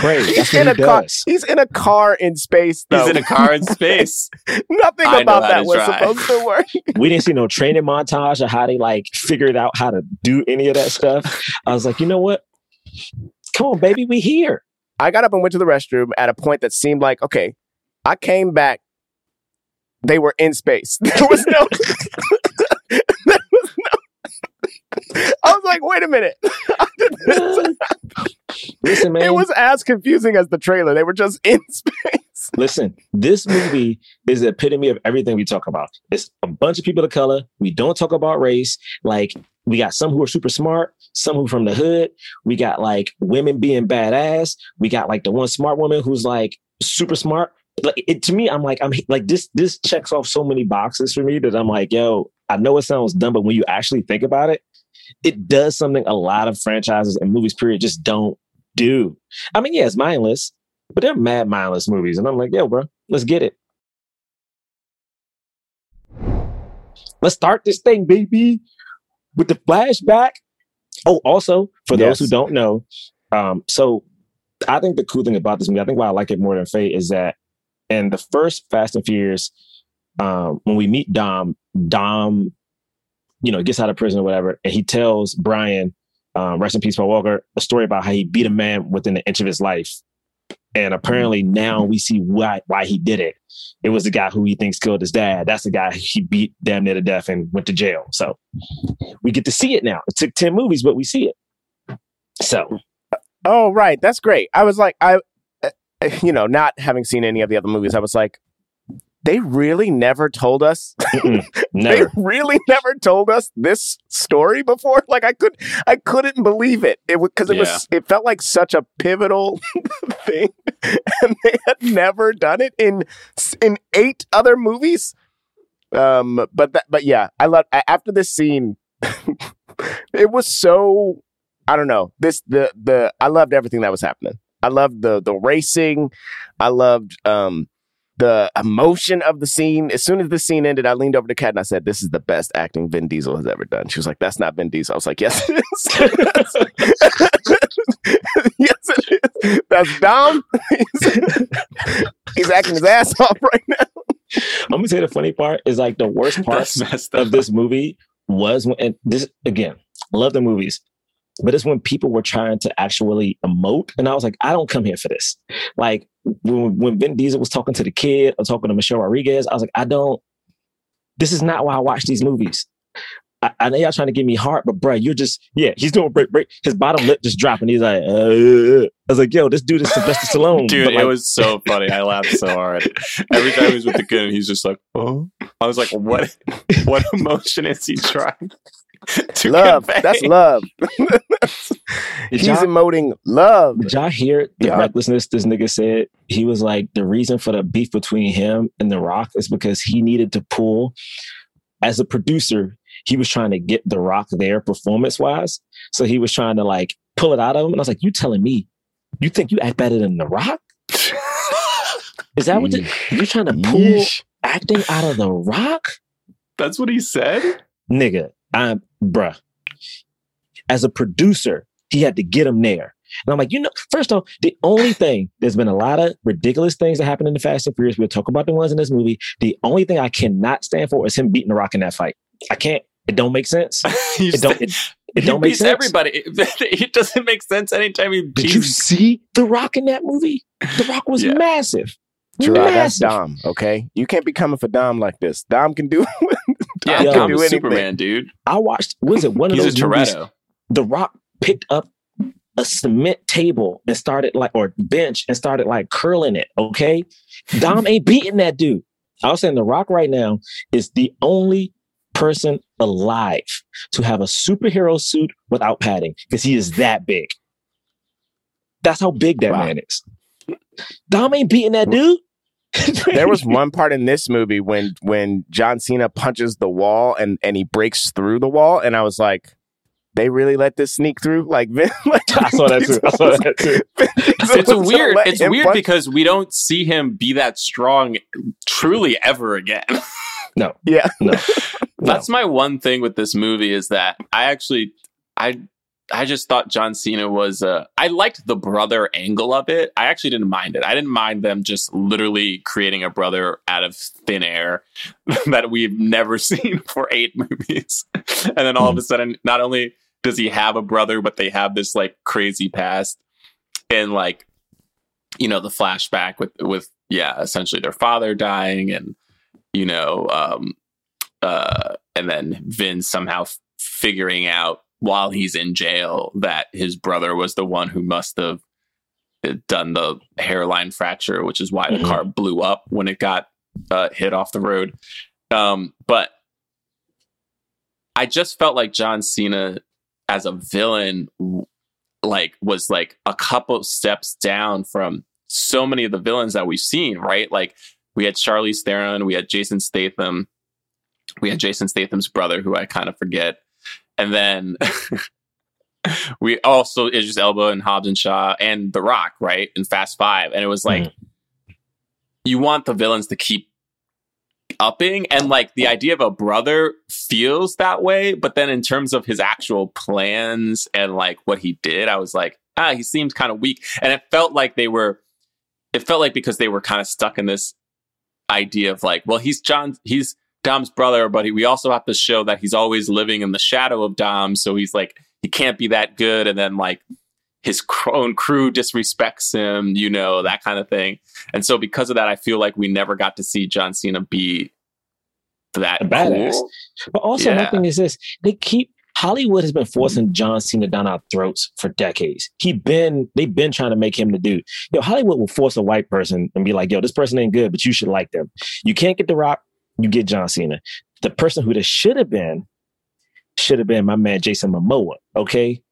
Speaker 2: Great.
Speaker 4: He's in
Speaker 2: what
Speaker 4: a
Speaker 2: he
Speaker 4: car. He's in a car in space. Though.
Speaker 3: He's in a car in space.
Speaker 4: Nothing
Speaker 3: I
Speaker 4: about that was
Speaker 3: drive.
Speaker 4: supposed to work.
Speaker 2: we didn't see no training montage of how they like figured out how to do any of that stuff. I was like, you know what? Come on, baby, we here.
Speaker 4: I got up and went to the restroom at a point that seemed like okay. I came back. They were in space. There was no. There was no. I was like, wait a minute.
Speaker 2: Listen, man.
Speaker 4: it was as confusing as the trailer. They were just in space.
Speaker 2: Listen, this movie is the epitome of everything we talk about. It's a bunch of people of color. We don't talk about race. Like we got some who are super smart, some who from the hood. We got like women being badass. We got like the one smart woman who's like super smart. Like it to me, I'm like, I'm like this. This checks off so many boxes for me that I'm like, yo, I know it sounds dumb, but when you actually think about it, it does something a lot of franchises and movies period just don't do. I mean, yeah, it's mindless, but they're mad mindless movies. And I'm like, yo, bro, let's get it. Let's start this thing, baby, with the flashback. Oh, also, for those who don't know, um, so I think the cool thing about this movie, I think why I like it more than Fate is that in the first Fast and Furious, um, when we meet Dom, Dom, you know, gets out of prison or whatever, and he tells Brian, um, rest in peace, Paul Walker, a story about how he beat a man within an inch of his life. And apparently now we see why why he did it. It was the guy who he thinks killed his dad. That's the guy he beat damn near to death and went to jail. So we get to see it now. It took 10 movies, but we see it. So
Speaker 4: Oh, right. That's great. I was like, I, uh, you know, not having seen any of the other movies, I was like, they really never told us.
Speaker 2: mm-mm,
Speaker 4: they really never told us this story before. Like I could, I couldn't believe it. It because it was, it felt like such a pivotal thing, and they had never done it in in eight other movies. Um, but that, but yeah, I love after this scene. it was so I don't know. This the the I loved everything that was happening. I loved the the racing. I loved um the emotion of the scene. As soon as the scene ended, I leaned over to Kat and I said, "This is the best acting Vin Diesel has ever done." She was like, "That's not Vin Diesel." I was like, "Yes, it is. yes, it is. That's Dom. he's, he's acting his ass off right now."
Speaker 2: I'm gonna say the funny part is like the worst part
Speaker 3: That's messed up.
Speaker 2: of this movie was when and this again, love the movies, but it's when people were trying to actually emote, and I was like, I don't come here for this. Like when, when Vin Diesel was talking to the kid or talking to Michelle Rodriguez, I was like, I don't. This is not why I watch these movies. I, I know y'all trying to give me heart, but bro, you're just yeah. He's doing break break. His bottom lip just dropping. He's like, uh, I was like, yo, this dude is Sylvester Stallone.
Speaker 3: Dude,
Speaker 2: like,
Speaker 3: it was so funny. I laughed so hard. Every time he was with the kid, and he's just like, "Oh," I was like, "What? What emotion is he trying
Speaker 4: Love.
Speaker 3: convey?"
Speaker 4: That's love.
Speaker 2: Did
Speaker 4: He's
Speaker 2: y'all-
Speaker 4: emoting love.
Speaker 2: Did y'all hear the
Speaker 4: Yeah.
Speaker 2: recklessness this nigga said? He was like, the reason for the beef between him and The Rock is because he needed to pull, as a producer, he was trying to get The Rock there performance wise. So he was trying to like pull it out of him. And I was like, you telling me you think you act better than The Rock? Is that what the, you're trying to pull
Speaker 4: Yeesh.
Speaker 2: acting out of The Rock?
Speaker 3: That's what he said.
Speaker 2: nigga, I'm bruh. As a producer, he had to get him there. And I'm like, you know, first off, the only thing, there's been a lot of ridiculous things that happen in the Fast and Furious. We'll talk about the ones in this movie. The only thing I cannot stand for is him beating the rock in that fight. I can't. It don't make sense.
Speaker 3: You
Speaker 2: It don't.
Speaker 3: said-
Speaker 2: It, it
Speaker 3: he
Speaker 2: don't make sense.
Speaker 3: everybody. It, it doesn't make sense anytime he
Speaker 2: Did you see the Rock in that movie? The Rock was
Speaker 3: Yeah.
Speaker 2: massive.
Speaker 4: Jerah, that's. Dom. Okay, you can't be coming for Dom like this. Dom can do.
Speaker 3: yeah,
Speaker 2: Yo.
Speaker 3: Dom
Speaker 4: do
Speaker 3: is
Speaker 4: anything.
Speaker 3: Superman, dude.
Speaker 2: I watched. Was it one of
Speaker 3: He's
Speaker 2: those movies?
Speaker 3: Toretto.
Speaker 2: The Rock picked up a cement table and started like, or bench and started like curling it. Okay. Dom ain't beating that dude. I was saying The Rock right now is the only person alive to have a superhero suit without padding because he is that big. That's how big that
Speaker 4: Wow.
Speaker 2: man is. Dom ain't beating that dude.
Speaker 4: there was one part in this movie when when John Cena punches the wall and and he breaks through the wall, and I was like, they really let this sneak through. Like, Vin, like
Speaker 2: I saw that too. I saw that too.
Speaker 3: It's weird. It's weird
Speaker 4: punch-
Speaker 3: because we don't see him be that strong, truly ever again. No.
Speaker 4: Yeah,
Speaker 2: No.
Speaker 3: That's my one thing with this movie is that I actually I I just thought John Cena was uh I liked the brother angle of it. I actually didn't mind it. I didn't mind them just literally creating a brother out of thin air that we've never seen for eight movies. And then all of a sudden not only does he have a brother but they have this like crazy past and like you know the flashback with with yeah, essentially their father dying and you know um uh, and then Vin somehow f- figuring out while he's in jail that his brother was the one who must have done the hairline fracture, which is why the
Speaker 2: Mhm.
Speaker 3: car blew up when it got uh, hit off the road. Um, but I just felt like John Cena as a villain, like was like a couple steps down from so many of the villains that we've seen. Right, like we had Charlize Theron, we had Jason Statham, we had Jason Statham's brother, who I kind of forget, and then we also Idris Elba and Hobbs and Shaw and The Rock, right, in Fast Five, and it was like you want the villains to keep upping, and like the idea of a brother feels that way, but then in terms of his actual plans and like what he did, I was like, ah, he seemed kind of weak, and it felt like they were. It felt like because they were kind of stuck in this idea of like, well, he's John, he's Dom's brother, but he, we also have to show that he's always living in the shadow of Dom, so he's like he can't be that good, and then like his own crew disrespects him, you know, that kind of thing. And so because of that, I feel like we never got to see John Cena be that
Speaker 2: badass.
Speaker 3: cool.
Speaker 2: But also, my thing is this: they keep Hollywood has been forcing John Cena down our throats for decades. He been they've been trying to make him the dude. Yo, Hollywood will force a white person and be like, "Yo, this person ain't good, but you should like them." You can't get The Rock, you get John Cena. The person who this should have been should have been my man Jason Momoa. Okay,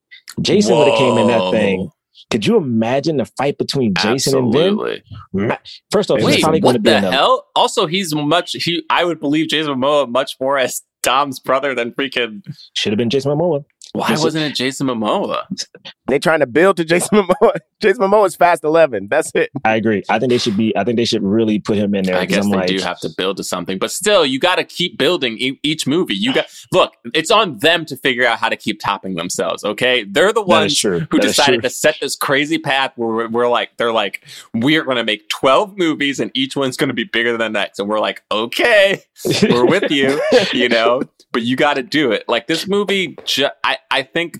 Speaker 2: Jason would have came in that thing. Could you imagine the fight between Jason and
Speaker 3: Absolutely.
Speaker 2: Vin? Ma- First off,
Speaker 3: Wait,
Speaker 2: probably going to
Speaker 3: what
Speaker 2: be
Speaker 3: the hell? Also, he's much. He, I would believe Jason Momoa much more as Dom's brother than freaking.
Speaker 2: should have been Jason Momoa.
Speaker 3: Why
Speaker 2: Yes,
Speaker 3: wasn't it Jason Momoa?
Speaker 4: They trying to build to Jason Momoa. Jason Momoa is fast eleven. That's it.
Speaker 2: I agree. I think they should be. I think they should really put him in there.
Speaker 3: I guess
Speaker 2: I'm
Speaker 3: they
Speaker 2: like,
Speaker 3: do have to build to something, but still, you got to keep building e- each movie. You got look. It's on them to figure out how to keep topping themselves. Okay, they're the ones
Speaker 2: true.
Speaker 3: who
Speaker 2: That is
Speaker 3: decided
Speaker 2: true.
Speaker 3: to set this crazy path where we're, we're like, they're like, we're going to make twelve movies, and each one's going to be bigger than the next, and we're like, okay, we're with you, you know, but you got to do it. Like this movie, ju- I, I think,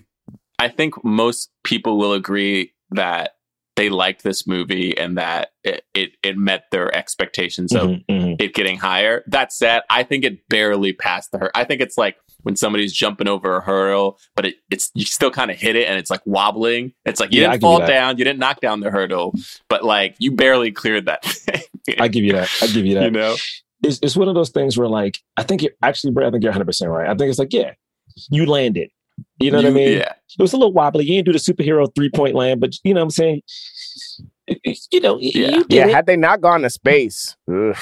Speaker 3: I think most people will agree that they liked this movie and that it, it, it met their expectations of
Speaker 2: Mhm, mhm.
Speaker 3: it getting higher. That said, I think it barely passed the hurdle. I think it's like when somebody's jumping over a hurdle, but it, it's you still kind of hit it and it's like wobbling. It's like you
Speaker 2: Yeah,
Speaker 3: didn't fall down, you didn't knock down the hurdle, but like you barely cleared that.
Speaker 2: I give you that. I give you that.
Speaker 3: you know,
Speaker 2: It's, it's one of those things where, like, I think you're actually, Brad, I think you're 100 percent right. I think it's like, yeah, you landed. You know what I mean?
Speaker 3: Yeah,
Speaker 2: It was a little wobbly. You didn't do the superhero three point land, but you know what I'm saying. You know,
Speaker 3: Yeah.
Speaker 2: you did
Speaker 4: Yeah,
Speaker 2: it.
Speaker 4: had they not gone to space, ugh,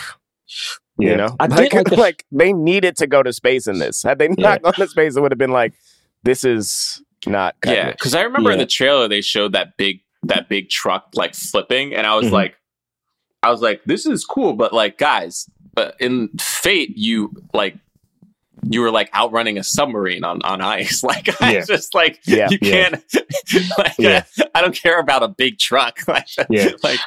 Speaker 2: Yeah.
Speaker 4: you know,
Speaker 2: I
Speaker 4: like,
Speaker 2: did like the,
Speaker 4: like they needed to go to space in this. Had they not
Speaker 2: Yeah.
Speaker 4: gone to space, it would have been like, this is not.
Speaker 3: yeah. Because I remember in the trailer they showed that big that big truck like flipping, and I was
Speaker 2: Mhm.
Speaker 3: like, I was like, this is cool, but like, guys, but in Fate, you like. You were like outrunning a submarine on, on ice. Like I
Speaker 2: Yeah.
Speaker 3: just like
Speaker 4: Yeah.
Speaker 3: you can't. like,
Speaker 2: Yeah.
Speaker 3: I don't care about a big truck. Like,
Speaker 2: Yeah.
Speaker 3: like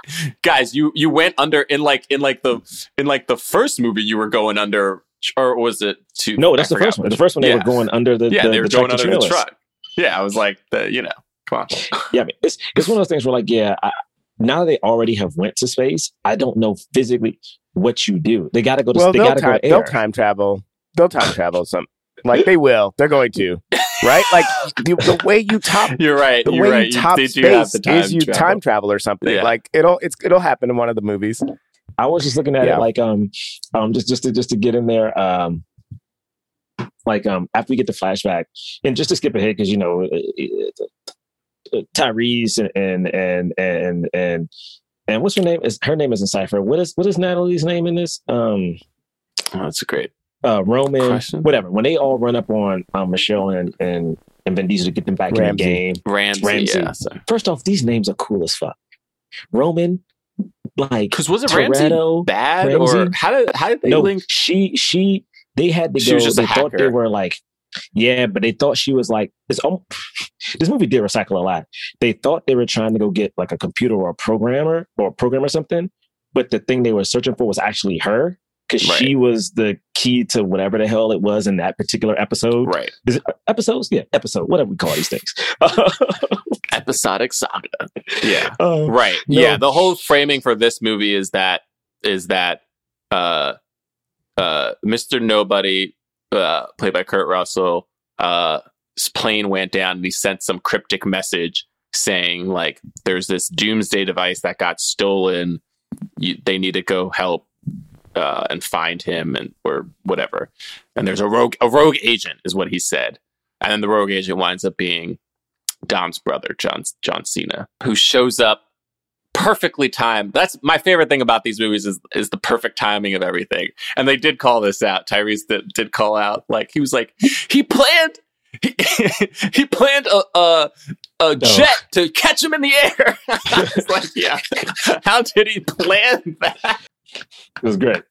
Speaker 3: guys, you you went under in like in like the in like the first movie you were going under, or was it two?
Speaker 2: no, that's
Speaker 3: I
Speaker 2: the
Speaker 3: forgot
Speaker 2: first one. The first one they
Speaker 3: Yeah.
Speaker 2: were going under the
Speaker 3: yeah,
Speaker 2: the,
Speaker 3: they were
Speaker 2: the
Speaker 3: going
Speaker 2: tractor
Speaker 3: under the truck. Yeah, I was like, the, you know, come on.
Speaker 2: Yeah, I mean, it's it's one of those things where like, yeah, I, now they already have went to space, I don't know physically what you do. They got to go to.
Speaker 4: Well,
Speaker 2: they got to go
Speaker 4: time,
Speaker 2: to
Speaker 4: they'll
Speaker 2: air.
Speaker 4: time travel. They'll time travel. Some like they will. They're going to. Right? Like the, the way you top
Speaker 3: You're right.
Speaker 4: the
Speaker 3: You're
Speaker 4: way
Speaker 3: right.
Speaker 4: you top
Speaker 3: they do have
Speaker 4: space
Speaker 3: the time
Speaker 4: is you
Speaker 3: travel.
Speaker 4: time travel or something.
Speaker 3: Yeah.
Speaker 4: Like it'll it's it'll happen in one of the movies.
Speaker 2: I was just looking at
Speaker 4: Yeah.
Speaker 2: it like um um just just to just to get in there um like um after we get the flashback and just to skip ahead because you know uh, uh, Tyrese and and and and and and what's her name is her name is in cipher what is what is Natalie's name in this um
Speaker 3: Oh, that's great.
Speaker 2: Uh Roman
Speaker 3: Question?
Speaker 2: whatever when they all run up on um, Michelle and and and Vin Diesel to get them back in the game
Speaker 3: Ramsey.
Speaker 2: Ramsey.
Speaker 3: Yeah. So.
Speaker 2: first off these names are cool as fuck Roman like
Speaker 3: Because was it Ramsey
Speaker 2: Toretto,
Speaker 3: bad or how did how did they
Speaker 2: no,
Speaker 3: link?
Speaker 2: she she they had to
Speaker 3: She
Speaker 2: go.
Speaker 3: was just a
Speaker 2: they thought they were like, yeah, but they thought she was like this. Um, this movie did recycle a lot. They thought they were trying to go get like a computer or a programmer or a program or something, but the thing they were searching for was actually her because
Speaker 3: Right.
Speaker 2: she was the key to whatever the hell it was in that particular episode.
Speaker 3: Right.
Speaker 2: Is it episodes? Yeah, episode. Whatever we call these things.
Speaker 3: Episodic saga. Yeah.
Speaker 2: Uh,
Speaker 3: Right.
Speaker 2: No.
Speaker 3: Yeah. The whole framing for this movie is that is that uh uh Mr. Nobody, uh, played by Kurt Russell, uh his plane went down and he sent some cryptic message saying like there's this doomsday device that got stolen. You, they need to go help uh, and find him and or whatever. And there's a rogue a rogue agent is what he said. And then the rogue agent winds up being Dom's brother, John John Cena, who shows up perfectly timed. That's my favorite thing about these movies is is the perfect timing of everything. And they did call this out. Tyrese did, did call out like he was like he planned he, he planned a a, a jet to catch him in the air. I was like, yeah. How did he plan that?
Speaker 2: It was great.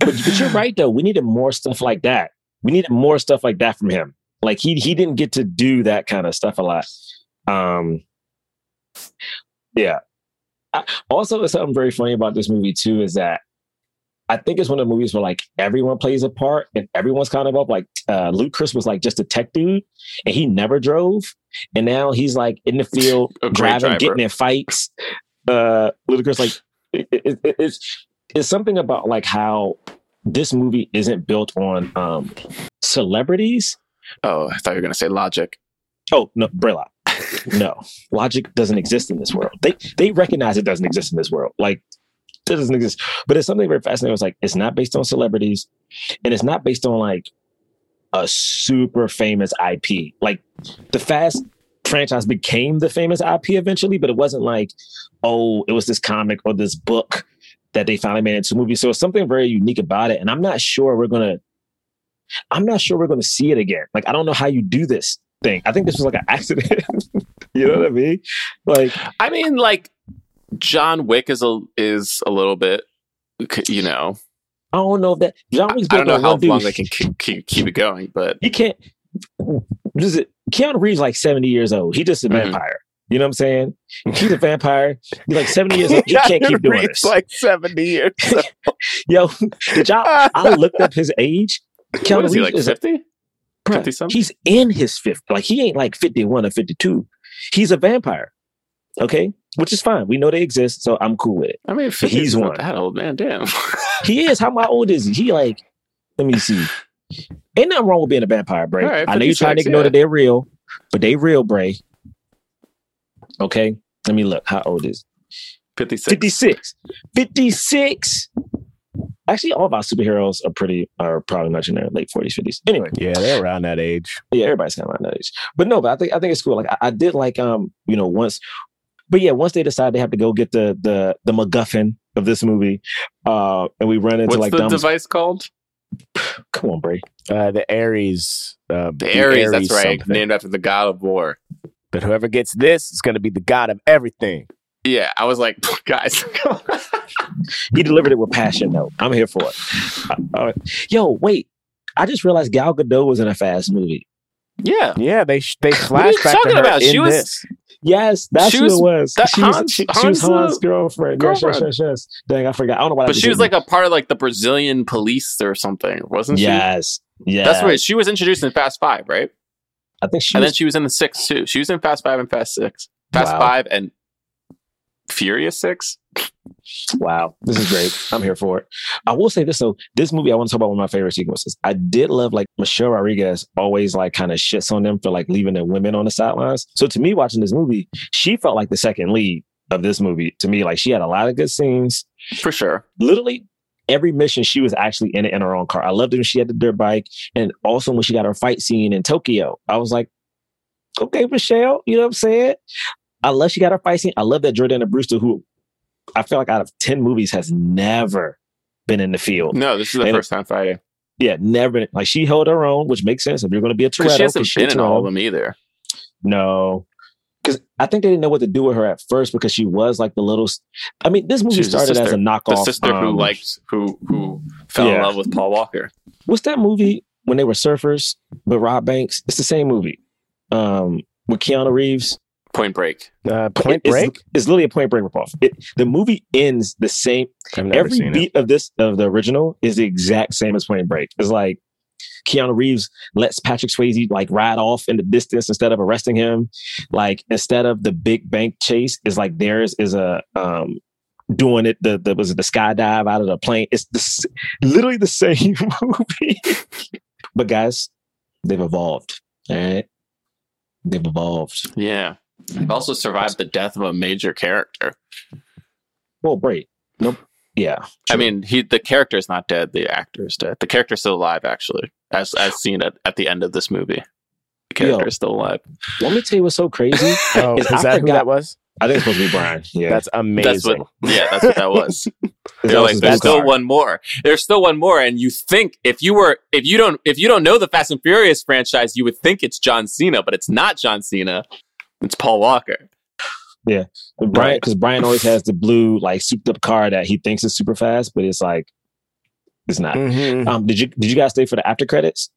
Speaker 2: But, but you're right though. We needed more stuff like that. We needed more stuff like that from him. Like he he didn't get to do that kind of stuff a lot. Um Yeah. I, also, there's something very funny about this movie too is that I think it's one of the movies where like everyone plays a part and everyone's kind of up. Like uh, Ludacris was like just a tech dude, and he never drove, and now he's like in the field driving,
Speaker 3: driver.
Speaker 2: getting in fights. Uh, Ludacris, like it, it, it- it's it's something about like how this movie isn't built on um celebrities.
Speaker 3: Oh, I thought you were gonna say logic.
Speaker 2: Oh no, Braylock. no, logic doesn't exist in this world. They they recognize it doesn't exist in this world. Like it doesn't exist. But it's something very fascinating. It's like it's not based on celebrities, and it's not based on like a super famous IP. Like the Fast franchise became the famous IP eventually, but it wasn't like, oh, it was this comic or this book that they finally made it into a movie. So it's something very unique about it. And I'm not sure we're gonna I'm not sure we're gonna see it again. Like I don't know how you do this thing. I think this was like an accident. you know what I mean? Like
Speaker 3: I mean, like John Wick is a is a little bit, you know.
Speaker 2: I don't know if that John Wick's
Speaker 3: I don't know how
Speaker 2: dude.
Speaker 3: long they can keep, keep, keep it going, but
Speaker 2: He can't. Is it? Keanu Reeves like seventy years old. He just a
Speaker 3: Mhm.
Speaker 2: vampire. You know what I'm saying? He's a vampire. He's like seventy years old. He can't keep doing this.
Speaker 4: like 70 years.
Speaker 2: Yo, did y'all? I looked up his age. Keanu
Speaker 3: is he like
Speaker 2: is a-
Speaker 3: fifty? 50 something?
Speaker 2: He's in his fifth. Like he ain't like fifty one or fifty two. He's a vampire. Okay, which is fine. We know they exist, so I'm cool with it.
Speaker 3: I mean, 50
Speaker 2: He's one.
Speaker 3: that old man. Damn.
Speaker 2: He is. How how old is he? He like. Let me see. Ain't nothing wrong with being a vampire, Bray.
Speaker 3: Right,
Speaker 2: I know you're trying to ignore
Speaker 3: yeah.
Speaker 2: that they're real, but they real, Bray. Okay, let me look. How old is?
Speaker 3: Fifty six.
Speaker 2: 56. 56. Actually, all of our superheroes are pretty are probably much in their late 40s, 50s. Anyway,
Speaker 4: yeah, they're around that age.
Speaker 2: yeah, everybody's kind of around that age. But no, but I think I think it's cool. Like I, I did like um, you know, once but yeah, once they decide they have to go get the the the MacGuffin of this movie, uh, and we run into
Speaker 3: What's
Speaker 2: like
Speaker 3: the
Speaker 2: dumb
Speaker 3: device called?
Speaker 2: come on, Bray.
Speaker 4: Uh, the Ares. Uh,
Speaker 3: The Ares. that's right.
Speaker 4: something.
Speaker 3: Named after the god of war.
Speaker 4: But whoever gets this is going to be the god of everything.
Speaker 3: Yeah, I was like, guys.
Speaker 2: He delivered it with passion though. I'm here for it. Uh, yo, wait. I just realized Gal Gadot was in a fast movie.
Speaker 3: yeah.
Speaker 4: Yeah, they they
Speaker 3: What are
Speaker 4: flash
Speaker 3: you
Speaker 4: back to
Speaker 3: talking
Speaker 4: her
Speaker 3: about?
Speaker 4: in
Speaker 3: She was-
Speaker 4: this.
Speaker 2: Yes, that's
Speaker 3: She
Speaker 2: who
Speaker 3: was-
Speaker 2: it was.
Speaker 3: that
Speaker 2: she, was
Speaker 3: Hans-
Speaker 2: she, she was
Speaker 3: Hans,
Speaker 2: Hans' girlfriend. Yes, yes,
Speaker 3: girlfriend.
Speaker 2: yes, yes. Dang, I forgot. I don't know why.
Speaker 3: But she was like a part of like the Brazilian police or something, wasn't she?
Speaker 2: yes, yes.
Speaker 3: That's right. She was introduced in Fast Five, right?
Speaker 2: I think she
Speaker 3: and
Speaker 2: was
Speaker 3: then she was in the six too. She was in Fast Five and Fast Six. Fast
Speaker 2: Wow.
Speaker 3: Five and Furious Six.
Speaker 2: Wow, this is great. I'm here for it. I will say this though, this movie I want to talk about one of my favorite sequences. I did love like Michelle Rodriguez always like kind of shits on them for like leaving the women on the sidelines. So to me, watching this movie, she felt like the second lead of this movie. To me, like she had a lot of good scenes.
Speaker 3: For sure.
Speaker 2: Literally every mission she was actually in it in her own car. I loved it when she had the dirt bike, and also when she got her fight scene in Tokyo. I was like, okay, Michelle, you know what I'm saying? I love she got her fight scene. I love that Jordana Brewster, who I feel like out of 10 movies has never been in the field.
Speaker 3: No, this is the
Speaker 2: And-
Speaker 3: first time fighting.
Speaker 2: Yeah, never. Like she held her own, which makes sense if you're going to be a Toretto.
Speaker 3: she hasn't been in all of them either.
Speaker 2: No. Because I think they didn't know what to do with her at first because she was like the little. I mean, this movie
Speaker 3: She's the
Speaker 2: started as
Speaker 3: sister.
Speaker 2: a knockoff.
Speaker 3: The sister who
Speaker 2: um,
Speaker 3: liked who who fell in love with Paul Walker.
Speaker 2: what's that movie when they were surfers but Rob Banks? It's the same movie um, with Keanu Reeves.
Speaker 3: Point Break.
Speaker 4: Uh, Point
Speaker 2: It's-
Speaker 4: Break.
Speaker 2: It's, literally a Point Break ripoff. It, the movie ends the same.
Speaker 4: I've never
Speaker 2: Every
Speaker 4: seen
Speaker 2: beat of this of the original is the exact same as Point Break. It's like Keanu Reeves lets Patrick Swayze like ride off in the distance instead of arresting him. Like instead of the big bank chase, is like theirs is a um doing it the the was it the skydive out of the plane. It's the, literally the same movie. but guys, they've evolved. All right. They've evolved.
Speaker 3: Yeah. They've also survived the death of a major character.
Speaker 2: Well, great. Nope. Yeah.
Speaker 3: I mean, he the character is not dead. The actor is dead. The character is still alive, actually, as as seen at, at the end of this movie. The character
Speaker 2: Yo.
Speaker 3: is still alive.
Speaker 2: Let me tell you what's so crazy.
Speaker 4: Oh,
Speaker 2: Is
Speaker 4: is that who
Speaker 2: forgot-
Speaker 4: that was?
Speaker 2: I think it's supposed to be Brian. Yeah.
Speaker 4: That's amazing.
Speaker 3: That's what. Yeah, that's what that was. They're like, there's still
Speaker 2: art.
Speaker 3: one more. There's still one more, and you think if you were if you don't if you don't know the Fast and Furious franchise, you would think it's John Cena, but it's not John Cena. It's Paul Walker.
Speaker 2: Brian, because Brian always has the blue, like souped up car that he thinks is super fast, but it's like it's not.
Speaker 4: Mhm.
Speaker 2: Um, did you did you guys stay for the after credits?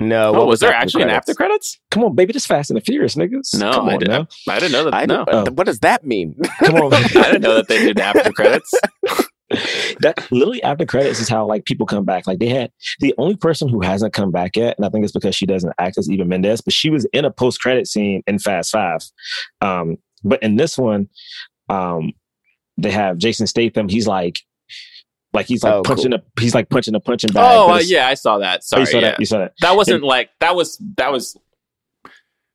Speaker 4: No,
Speaker 3: Oh,
Speaker 4: what
Speaker 3: was there
Speaker 4: after
Speaker 3: actually an after credits?
Speaker 2: Come on, baby, this Fast and the Furious, niggas.
Speaker 3: No,
Speaker 2: Come
Speaker 3: I
Speaker 2: on
Speaker 3: didn't.
Speaker 2: now.
Speaker 3: I didn't know that.
Speaker 4: I
Speaker 3: no,
Speaker 4: don't- What does that mean?
Speaker 2: Come on.
Speaker 3: I didn't know that they did after credits.
Speaker 2: that literally after credits is how like people come back. Like they had the only person who hasn't come back yet, and I think it's because she doesn't act as Eva Mendes, but she was in a post credit scene in Fast Five. Um, but in this one, um, they have Jason Statham. He's like, like he's like
Speaker 4: Oh,
Speaker 2: punching a he's like punching a punching bag.
Speaker 3: oh uh, yeah, I saw that.
Speaker 2: Oh,
Speaker 3: Sorry,
Speaker 2: you saw
Speaker 3: yeah.
Speaker 2: that. You saw that.
Speaker 3: That wasn't like that was that was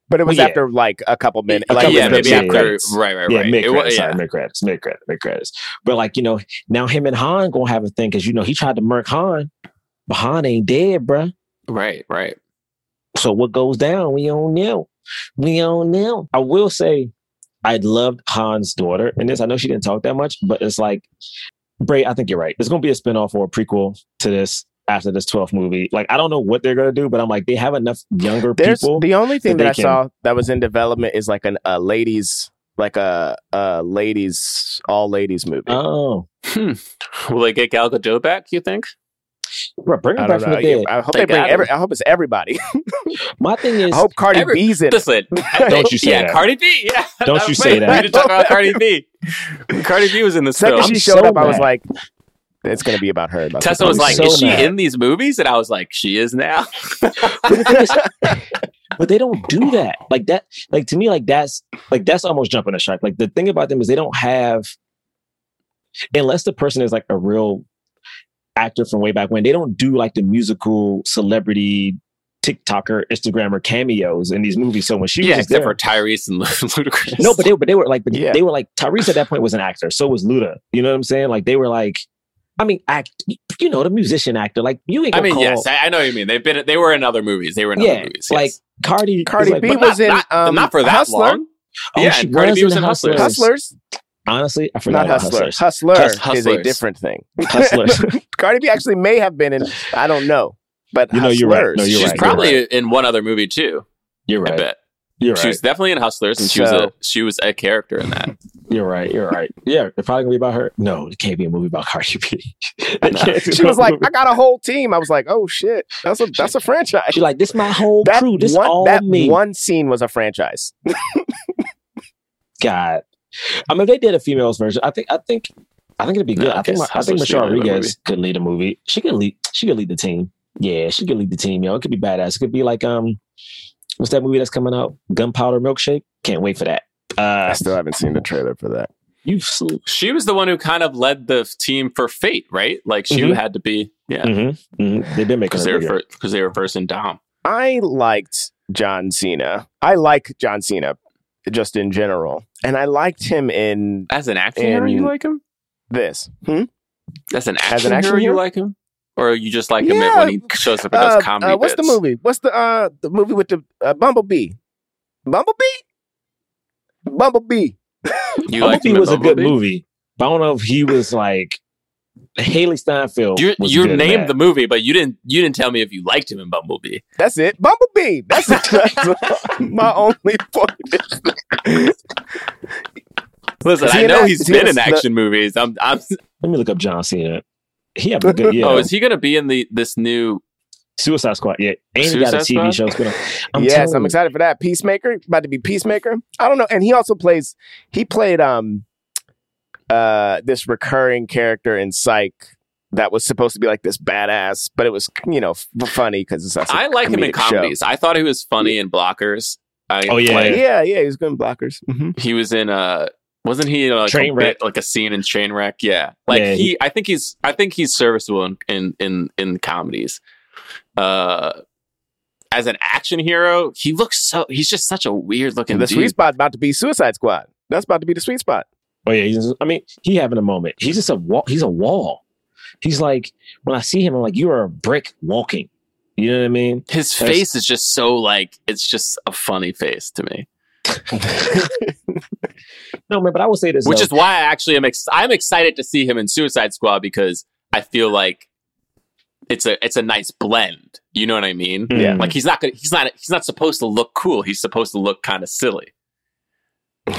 Speaker 4: But it was
Speaker 2: Yeah.
Speaker 4: after like a couple minutes.
Speaker 2: A
Speaker 4: Like,
Speaker 2: couple
Speaker 3: yeah
Speaker 2: minutes,
Speaker 3: maybe after
Speaker 2: credits.
Speaker 3: right right
Speaker 2: Yeah,
Speaker 3: right.
Speaker 2: mid credits,
Speaker 3: yeah.
Speaker 2: sorry, mid credits, mid credits, mid credits. But like you know, now him and Han gonna have a thing because you know he tried to murk Han, but Han ain't dead, bruh.
Speaker 3: right right.
Speaker 2: So what goes down? We don't know. We don't know. I will say, I loved Han's daughter in this. I know she didn't talk that much, but it's like, Bray, I think you're right. There's going to be a spinoff or a prequel to this after this 12th movie. Like, I don't know what they're going to do, but I'm like, they have enough younger
Speaker 4: There's
Speaker 2: people.
Speaker 4: the only thing
Speaker 2: that
Speaker 4: that,
Speaker 2: they
Speaker 4: I saw that was in development is like an a ladies like a a ladies all ladies movie.
Speaker 2: oh,
Speaker 3: Hmm. Will they get Gal Gadot back? You think?
Speaker 2: Bro, bring
Speaker 4: I
Speaker 2: them back
Speaker 4: don't
Speaker 2: from the dead.
Speaker 4: I hope
Speaker 3: They
Speaker 4: they bring every. I hope it's everybody.
Speaker 2: My thing is,
Speaker 4: I hope Cardi
Speaker 3: Every-
Speaker 4: B's in. it.
Speaker 3: Listen,
Speaker 2: Don't you say
Speaker 3: yeah,
Speaker 2: that.
Speaker 3: Cardi B. Yeah,
Speaker 2: Don't you say that.
Speaker 3: We need to talk about Cardi B. Cardi B was in the
Speaker 4: Second
Speaker 3: film.
Speaker 4: she
Speaker 2: I'm
Speaker 4: showed
Speaker 2: so
Speaker 4: up, I was like, "It's gonna be about her." About
Speaker 3: Tessa was like,
Speaker 2: so
Speaker 3: "Is she
Speaker 2: mad.
Speaker 3: in these movies?" And I was like, "She is now."
Speaker 2: but the thing is, but they don't do that. Like that, like to me, like that's like that's almost jumping a shark. Like the thing about them is they don't have, unless the person is like a real actor from way back when, they don't do like the musical celebrity TikToker, Instagrammer cameos in these movies. So when she was
Speaker 3: yeah,
Speaker 2: just
Speaker 3: except
Speaker 2: there-
Speaker 3: for Tyrese and Ludacris.
Speaker 2: no, but they but they were like
Speaker 4: Yeah.
Speaker 2: they were like Tyrese at that point was an actor. So was Luda. You know what I'm saying? Like they were like, I mean, act. You know, the musician actor. Like you ain't.
Speaker 3: I mean,
Speaker 2: call,
Speaker 3: yes, I, I know what you mean. They've been, they were in other movies. They were in other
Speaker 2: Yeah,
Speaker 3: movies.
Speaker 2: like. Cardi.
Speaker 4: Cardi
Speaker 2: is like,
Speaker 4: B
Speaker 2: but-
Speaker 4: was in
Speaker 3: not,
Speaker 4: um,
Speaker 3: not for that
Speaker 4: Hustler.
Speaker 3: long.
Speaker 2: Oh,
Speaker 3: yeah,
Speaker 2: she
Speaker 3: and Cardi B was in
Speaker 2: Hustlers.
Speaker 3: Hustlers.
Speaker 4: Hustlers,
Speaker 2: Honestly, I
Speaker 4: not
Speaker 2: forgot about
Speaker 4: Hustler.
Speaker 2: Hustlers.
Speaker 4: Hustler
Speaker 3: Hus-
Speaker 4: is a different thing.
Speaker 2: Hustlers.
Speaker 4: Cardi B actually may have been in. I don't know, but
Speaker 2: You know, you're right.
Speaker 4: Hustlers.
Speaker 2: No, you're
Speaker 3: She's
Speaker 2: right.
Speaker 3: probably in one other movie too.
Speaker 2: You're
Speaker 3: I
Speaker 2: right.
Speaker 3: bet
Speaker 2: You're
Speaker 3: she
Speaker 2: right.
Speaker 3: was definitely in Hustlers, and she was a she was a character in that.
Speaker 2: You're right. You're right. Yeah, it's probably gonna be about her. No, it can't be a movie about Cardi B. They
Speaker 3: No.
Speaker 2: can't do
Speaker 4: She was like,
Speaker 2: movie.
Speaker 4: "I got a whole team." I was like, "Oh shit, that's a that's a franchise."
Speaker 2: She's like, this my whole
Speaker 4: that
Speaker 2: crew. This
Speaker 4: one
Speaker 2: all
Speaker 4: that
Speaker 2: me.
Speaker 4: one scene was a franchise.
Speaker 2: God. I mean, if they did a females version, I think, I think, I think it'd be
Speaker 3: No,
Speaker 2: good.
Speaker 3: I
Speaker 2: I think,
Speaker 3: guess
Speaker 2: I think Michelle
Speaker 3: should
Speaker 2: Rodriguez could lead a movie. She could lead. She could lead the team. Yeah, she could lead the team. Yo, it could be badass. It could be like um, what's that movie that's coming out? Gunpowder Milkshake. Can't wait for that.
Speaker 4: I
Speaker 2: Uh,
Speaker 4: still haven't seen the trailer for that.
Speaker 2: you.
Speaker 3: She was the one who kind of led the team for Fate, right? Like she
Speaker 2: Mhm.
Speaker 3: had to be, yeah,
Speaker 2: Mm-hmm. Mm-hmm. They've been making
Speaker 3: because
Speaker 2: her
Speaker 3: they were because they were first in Dom.
Speaker 4: I liked John Cena. I like John Cena just in general, and I liked him in
Speaker 3: As an action hero, you like him?
Speaker 4: this. Hmm?
Speaker 3: As an action,
Speaker 4: As an action
Speaker 3: hero, you like him, or you just like him
Speaker 4: Yeah.
Speaker 3: when he shows up and
Speaker 4: Uh,
Speaker 3: does comedy
Speaker 4: uh, what's
Speaker 3: bits?
Speaker 4: the movie? What's the uh the movie with the uh, Bumblebee? Bumblebee? Bumblebee.
Speaker 3: You liked
Speaker 2: Bumblebee
Speaker 3: him in
Speaker 2: was a good movie, but I don't know if he was like Hailee Steinfeld.
Speaker 3: You
Speaker 2: was
Speaker 3: you
Speaker 2: good in
Speaker 3: named
Speaker 2: that.
Speaker 3: the movie, but you didn't you didn't tell me if you liked him in Bumblebee.
Speaker 4: That's it. Bumblebee. That's, that's my only point.
Speaker 3: Listen,
Speaker 4: Is
Speaker 3: I know
Speaker 4: that-
Speaker 3: he's
Speaker 4: is he
Speaker 3: been
Speaker 4: in
Speaker 3: in
Speaker 4: the-
Speaker 3: action movies. I'm, I'm
Speaker 2: Let me look up John Cena. He have a good yeah.
Speaker 3: Oh, is he gonna be in the this new?
Speaker 2: Suicide Squad. Yeah, and he got a TV
Speaker 3: Squad?
Speaker 2: show. It's gonna, I'm
Speaker 4: yes, I'm excited for that. Peacemaker, about to be Peacemaker. I don't know, and he also plays. He played um, uh, this recurring character in Psych that was supposed to be like this badass, but it was you know f- funny because it's.
Speaker 3: I like him in
Speaker 4: comedic show.
Speaker 3: comedies. I thought he was funny in Blockers. I,
Speaker 2: Oh, yeah.
Speaker 3: like,
Speaker 4: Yeah, yeah, he's good in blockers. hmm
Speaker 3: he was in uh wasn't he in like a
Speaker 2: Trainwreck.
Speaker 3: bit, like a scene in Trainwreck? Yeah, like
Speaker 2: Yeah,
Speaker 3: he,
Speaker 2: he-
Speaker 3: I think he's I think he's serviceable in in in, in comedies. Uh, as an action hero, he looks so he's just such a weird looking
Speaker 4: The
Speaker 3: dude.
Speaker 4: sweet spot about to be Suicide Squad. That's about to be the sweet spot.
Speaker 2: Oh yeah, he's, I mean, he having a moment. He's just a wall. He's a wall. He's like when I see him, I'm like, you are a brick walking. You know what I mean?
Speaker 3: His
Speaker 2: That's-
Speaker 3: face is just so like it's just a funny face to me,
Speaker 2: No man, but I will say this,
Speaker 3: which
Speaker 2: though.
Speaker 3: is why I actually am ex- I'm excited to see him in Suicide Squad because I feel like it's a it's a nice blend. You know what I mean? Mm.
Speaker 2: Yeah.
Speaker 3: Like he's not gonna he's not he's not supposed to look cool. He's supposed to look kind of silly.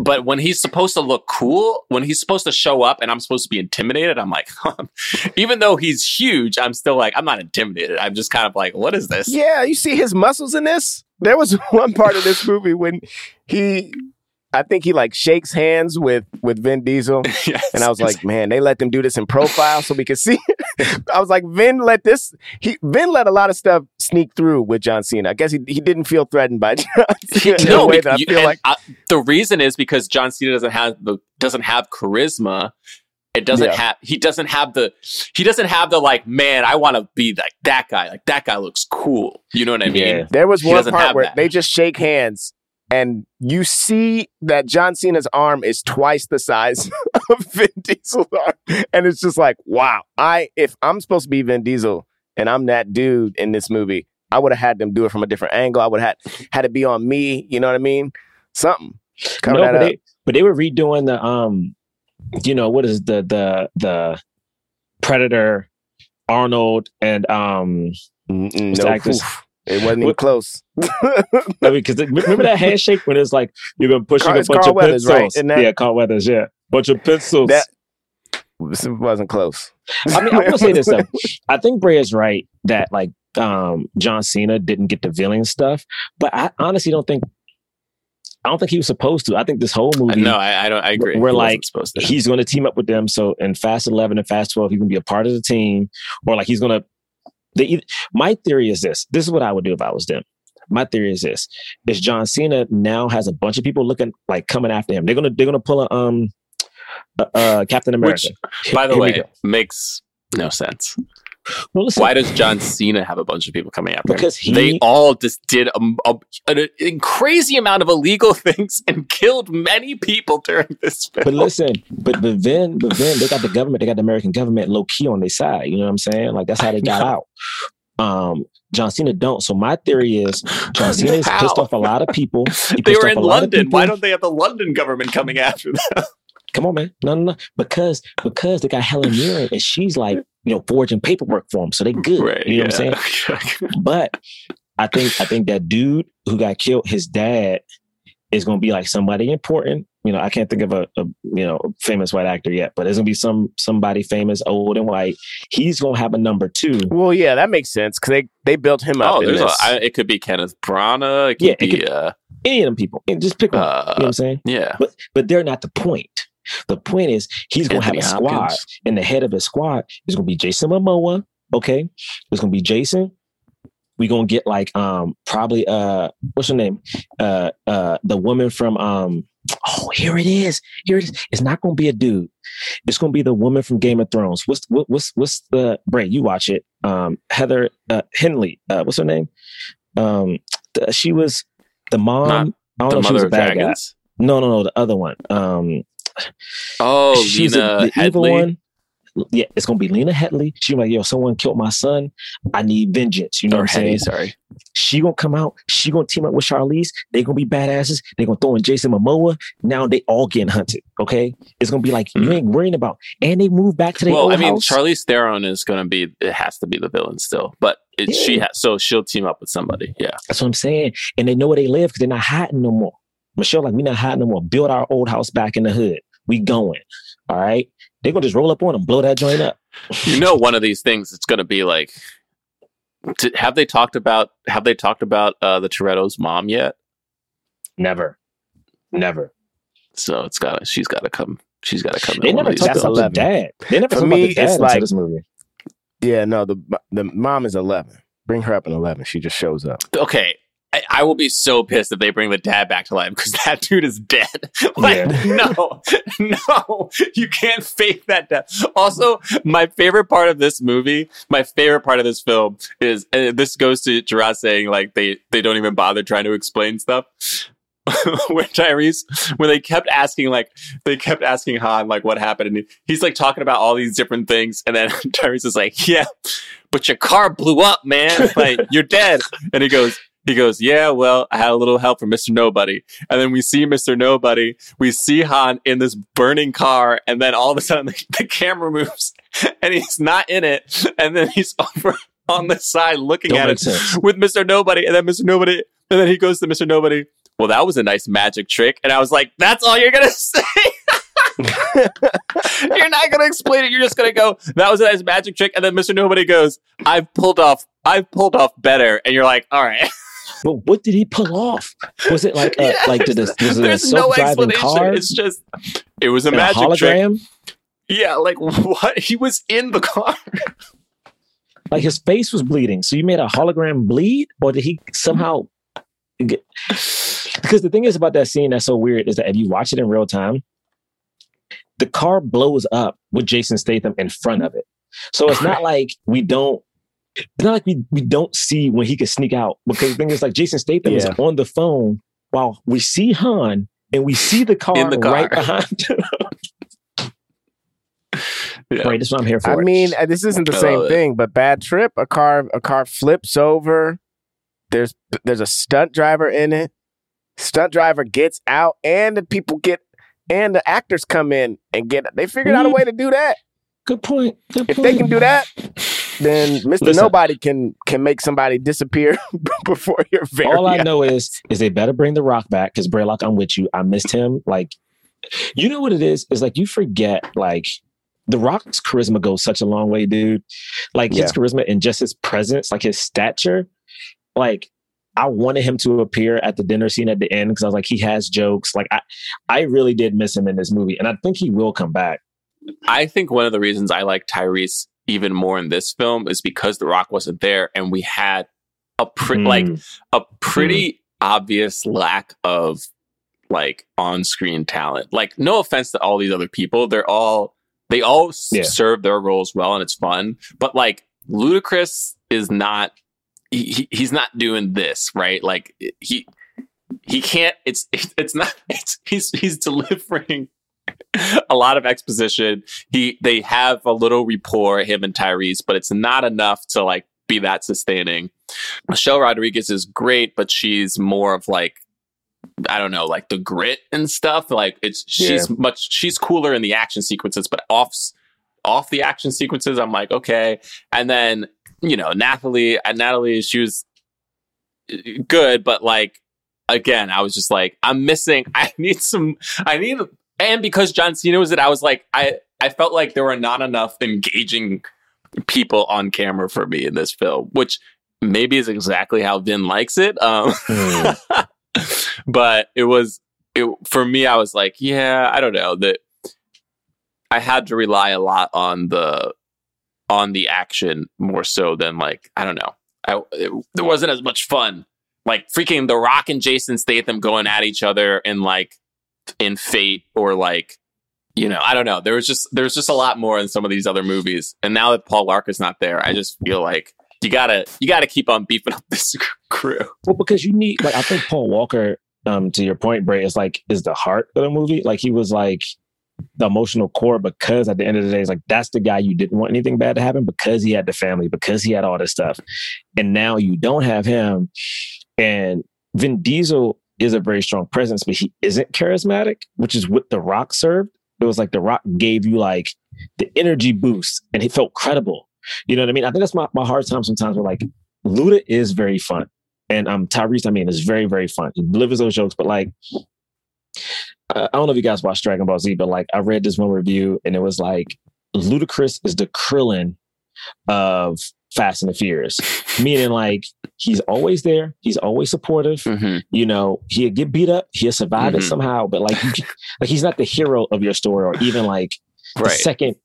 Speaker 3: but when he's supposed to look cool, when he's supposed to show up and I'm supposed to be intimidated, I'm like, even though he's huge, I'm still like, I'm not intimidated. I'm just kind of like, what is this?
Speaker 4: Yeah, you see his muscles in this. There was one part of this movie when he, I think he like shakes hands with with Vin Diesel,
Speaker 3: Yes.
Speaker 4: and I was like, man, they let them do this in profile so we could see. I was like, Vin let this. He Vin let a lot of stuff sneak through with John Cena. I guess he he didn't feel threatened by John Cena
Speaker 3: no,
Speaker 4: way that I
Speaker 3: you-
Speaker 4: feel
Speaker 3: and
Speaker 4: like.
Speaker 3: I- the reason is because John Cena doesn't have the doesn't have charisma. It doesn't
Speaker 4: Yeah.
Speaker 3: have. He doesn't have the. He doesn't have the like. Man, I want to be like that guy. Like that guy looks cool. You know what I mean?
Speaker 2: Yeah.
Speaker 4: There was
Speaker 3: He
Speaker 4: one part where
Speaker 3: that.
Speaker 4: they just shake hands, and you see that John Cena's arm is twice the size of Vin Diesel's arm, and it's just like, wow. I if I'm supposed to be Vin Diesel and I'm that dude in this movie, I would have had them do it from a different angle. I would have had had it be on me. You know what I mean? Something.
Speaker 2: No,
Speaker 4: that
Speaker 2: but
Speaker 4: up.
Speaker 2: they, but they were redoing the um, you know what is the the the Predator, Arnold, and um,
Speaker 4: Mm-mm, no. It wasn't even close.
Speaker 2: I mean, because remember that handshake when it's like you're gonna push
Speaker 4: Carl-
Speaker 2: a
Speaker 4: it's
Speaker 2: bunch
Speaker 4: Carl
Speaker 2: of
Speaker 4: Weathers,
Speaker 2: pencils,
Speaker 4: right? That-
Speaker 2: yeah, Carl Weathers, yeah, bunch of pencils.
Speaker 4: That this wasn't close.
Speaker 2: I mean, I'm gonna say this though. I think Bray is right that like um John Cena didn't get the villain stuff, but I honestly don't think I don't think he was supposed to. I think this whole movie
Speaker 3: No, I, I don't. I agree.
Speaker 2: We're
Speaker 3: He
Speaker 2: like,
Speaker 3: supposed to.
Speaker 2: he's going to team up with them. So in Fast Eleven and Fast Twelve, he's going to be a part of the team, or like he's going to. They, my theory is this. This is what I would do if I was them. My theory is this: is John Cena now has a bunch of people looking like coming after him. They're gonna they're gonna pull a um uh, uh Captain America.
Speaker 3: Which, by the way, makes no sense.
Speaker 2: Well, listen,
Speaker 3: Why does John Cena have a bunch of people coming after him?
Speaker 2: Because
Speaker 3: him?
Speaker 2: he-
Speaker 3: they all just did a, a, an, a crazy amount of illegal things and killed many people during this film.
Speaker 2: But listen, but but then but then they got the government, they got the American government low key on their side. You know what I'm saying? Like that's how they got out. Um, John Cena don't. So my theory is John Cena has pissed off a lot of people.
Speaker 3: They were in
Speaker 2: a
Speaker 3: London. Why don't they have the London government coming after them?
Speaker 2: Come on, man. No, no, no. Because because they got Helen Mirren and she's like, you know, forging paperwork for them. So they good. Right, you know what I'm saying? But I think I think that dude who got killed, his dad, is gonna be like somebody important. You know, I can't think of a, a you know famous white actor yet, but there's gonna be some somebody famous, old and white. He's gonna have a number two.
Speaker 4: Well, yeah, that makes sense because they they built him up.
Speaker 3: oh,
Speaker 4: in
Speaker 3: there's a,
Speaker 4: this.
Speaker 3: I, it could be Kenneth Branagh. It could
Speaker 2: Yeah, it could-
Speaker 3: uh,
Speaker 2: Any of them people, And just pick one. you know what
Speaker 3: uh,
Speaker 2: I'm saying?
Speaker 3: yeah.
Speaker 2: But but they're not the point. The point is he's gonna have a squad,
Speaker 3: Hopkins.
Speaker 2: and the head of his squad is gonna be Jason Momoa. Okay, it's gonna be Jason. We're gonna get like um probably uh what's her name? Uh uh the woman from um oh here it is here it is. It's not gonna be a dude. It's gonna be the woman from Game of Thrones. What's what, what's what's the Bray you watch it. Um Heather uh, Henley uh what's her name? Um the, she was the mom.
Speaker 3: Not
Speaker 2: I don't
Speaker 3: The
Speaker 2: know if she was
Speaker 3: Mother
Speaker 2: a
Speaker 3: of
Speaker 2: bad guy.
Speaker 3: Dragons.
Speaker 2: no no no the other one. Um
Speaker 3: Oh,
Speaker 2: she's
Speaker 3: Lena
Speaker 2: a, the
Speaker 3: Headley.
Speaker 2: evil one. Yeah, it's gonna be Lena Headley. She's like, yo, someone killed my son. I need vengeance. You know
Speaker 3: Or
Speaker 2: what I'm saying?
Speaker 3: sorry.
Speaker 2: She gonna come out. She gonna team up with Charlize. They gonna be badasses. They gonna throw in Jason Momoa. Now they all getting hunted. Okay, it's gonna be like you ain't worrying about. And they move back to their
Speaker 3: Hmm. Well, I mean,
Speaker 2: house.
Speaker 3: Charlize Theron is going to be. It has to be the villain still, but it, she has. So she'll team up with somebody. Yeah.
Speaker 2: That's what I'm saying. And they know where they live because they're not hiding no more. Michelle, like we not hiding no more. Build our old house back in the hood. We going. All right. They're gonna just roll up on them, blow that joint up.
Speaker 3: you know one of these things it's going to be like Did- have they talked about have they talked about uh the toretto's mom yet
Speaker 2: Never. Never.
Speaker 3: so it's got to she's got to come she's got to come
Speaker 2: They
Speaker 3: in
Speaker 2: never talked about the
Speaker 4: 11.
Speaker 2: dad. They never
Speaker 4: For
Speaker 2: talked
Speaker 4: me,
Speaker 2: about the dad
Speaker 4: it's like-
Speaker 2: this movie.
Speaker 4: yeah, no, the the mom is eleven. Bring her up in eleven. She just shows up.
Speaker 3: okay I, I will be so pissed if they bring the dad back to life because that dude is dead. like,
Speaker 2: Yeah.
Speaker 3: no, no, you can't fake that death. Also, my favorite part of this movie, my favorite part of this film is, and this goes to Jerah saying like they they don't even bother trying to explain stuff. when Tyrese, when they kept asking, like they kept asking Han, like what happened, and he's like talking about all these different things, and then Tyrese is like, "Yeah, but your car blew up, man. Like you're dead." And he goes, he goes, "Yeah, well, I had a little help from Mister Nobody." And then we see Mister Nobody, we see Han in this burning car, and then all of a sudden the, the camera moves, and he's not in it, and then he's over on the side looking
Speaker 2: Don't
Speaker 3: at it
Speaker 2: sense.
Speaker 3: with Mr. Nobody, and then Mr. Nobody, and then he goes to Mr. Nobody. well, that was a nice magic trick. And I was like, that's all you're going to say? you're not going to explain it. You're just going to go, that was a nice magic trick. And then Mr. Nobody goes, I've pulled off, I've pulled off better. And you're like, all right.
Speaker 2: But what did he pull off? Was it like a
Speaker 3: Yeah,
Speaker 2: like did this, was it a
Speaker 3: There's no
Speaker 2: self-driving
Speaker 3: explanation.
Speaker 2: car?
Speaker 3: It's just, it was a
Speaker 2: and a
Speaker 3: magic trick.
Speaker 2: hologram?
Speaker 3: Yeah, like what? He was in the car.
Speaker 2: Like his face was bleeding. So you made a hologram bleed, or did he somehow get? Because the thing is about that scene that's so weird is that if you watch it in real time, the car blows up with Jason Statham in front of it. So it's not like we don't. It's not like we, we don't see when he could sneak out because the thing is like Jason Statham is on the phone while we see Han and we see the car,
Speaker 3: In the car.
Speaker 2: right behind him.
Speaker 3: Yeah.
Speaker 2: Right, that's what I'm here for.
Speaker 4: I mean, this isn't the same thing, but bad trip. A car, a car flips over. There's there's a stunt driver in it. Stunt driver gets out, and the people get, and the actors come in and get. They figured out a mm-hmm. way to do that.
Speaker 2: good point. Good
Speaker 4: If
Speaker 2: point.
Speaker 4: they can do that, then Mister
Speaker 2: Listen.
Speaker 4: Nobody can can make somebody disappear before your very.
Speaker 2: All I
Speaker 4: eyes.
Speaker 2: know is is they better bring the Rock back because Braylock, I'm with you. I missed him. Like, you know what it is? Is like you forget like the Rock's charisma goes such a long way, dude. Like his charisma and just his presence, like his stature. Like I wanted him to appear at the dinner scene at the end because I was like, he has jokes. Like I, I really did miss him in this movie, and I think he will come back.
Speaker 3: I think one of the reasons I like Tyrese even more in this film is because The Rock wasn't there, and we had a pre- like
Speaker 2: Mm.
Speaker 3: a pretty obvious lack of like on-screen talent. Like, no offense to all these other people, they're all they all
Speaker 2: Yeah.
Speaker 3: serve their roles well, and it's fun. But like, Ludacris is not. He- he's not doing this right. Like he he can't. It's it's not. It's he's he's delivering a lot of exposition. He they have a little rapport, him and Tyrese, but it's not enough to like be that sustaining. Michelle Rodriguez is great, but she's more of like I don't know, like the grit and stuff. Like it's she's much she's cooler in the action sequences, but off off the action sequences, I'm like okay. And then you know Natalie, and Natalie, she was uh, good, but like again, I was just like I'm missing. I need some. I need and because John Cena was it, I was like, I I felt like there were not enough engaging people on camera for me in this film, which maybe is exactly how Vin likes it. Um,
Speaker 2: Mm.
Speaker 3: but it was it for me. I was like, yeah, I don't know that. I had to rely a lot on the on the action more so than like I don't know. I it, there wasn't as much fun. Like freaking The Rock and Jason Statham going at each other and like in Fate or like you know I don't know. There was just there was just a lot more in some of these other movies. And now that Paul Walker's not there, I just feel like you gotta you gotta keep on beefing up this crew.
Speaker 2: Well, because you need like I think Paul Walker, um, to your point, Bray, is like is the heart of the movie. Like he was like the emotional core because at the end of the day, it's like that's the guy you didn't want anything bad to happen because he had the family, because he had all this stuff. And now you don't have him. And Vin Diesel is a very strong presence, but he isn't charismatic, which is what The Rock served. It was like The Rock gave you like the energy boost and he felt credible. You know what I mean? I think that's my, my hard time sometimes with like Luda is very fun. And um Tyrese, I mean, is very, very fun. He delivers those jokes, but like I don't know if you guys watched Dragon Ball Z, but like I read this one review and it was like Ludacris is the Krillin of Fast and the Furious, meaning like he's always there, he's always supportive.
Speaker 3: Mm-hmm.
Speaker 2: You know, he'll get beat up, he'll survive it
Speaker 3: Mhm.
Speaker 2: somehow, but like, like he's not the hero of your story, or even like the second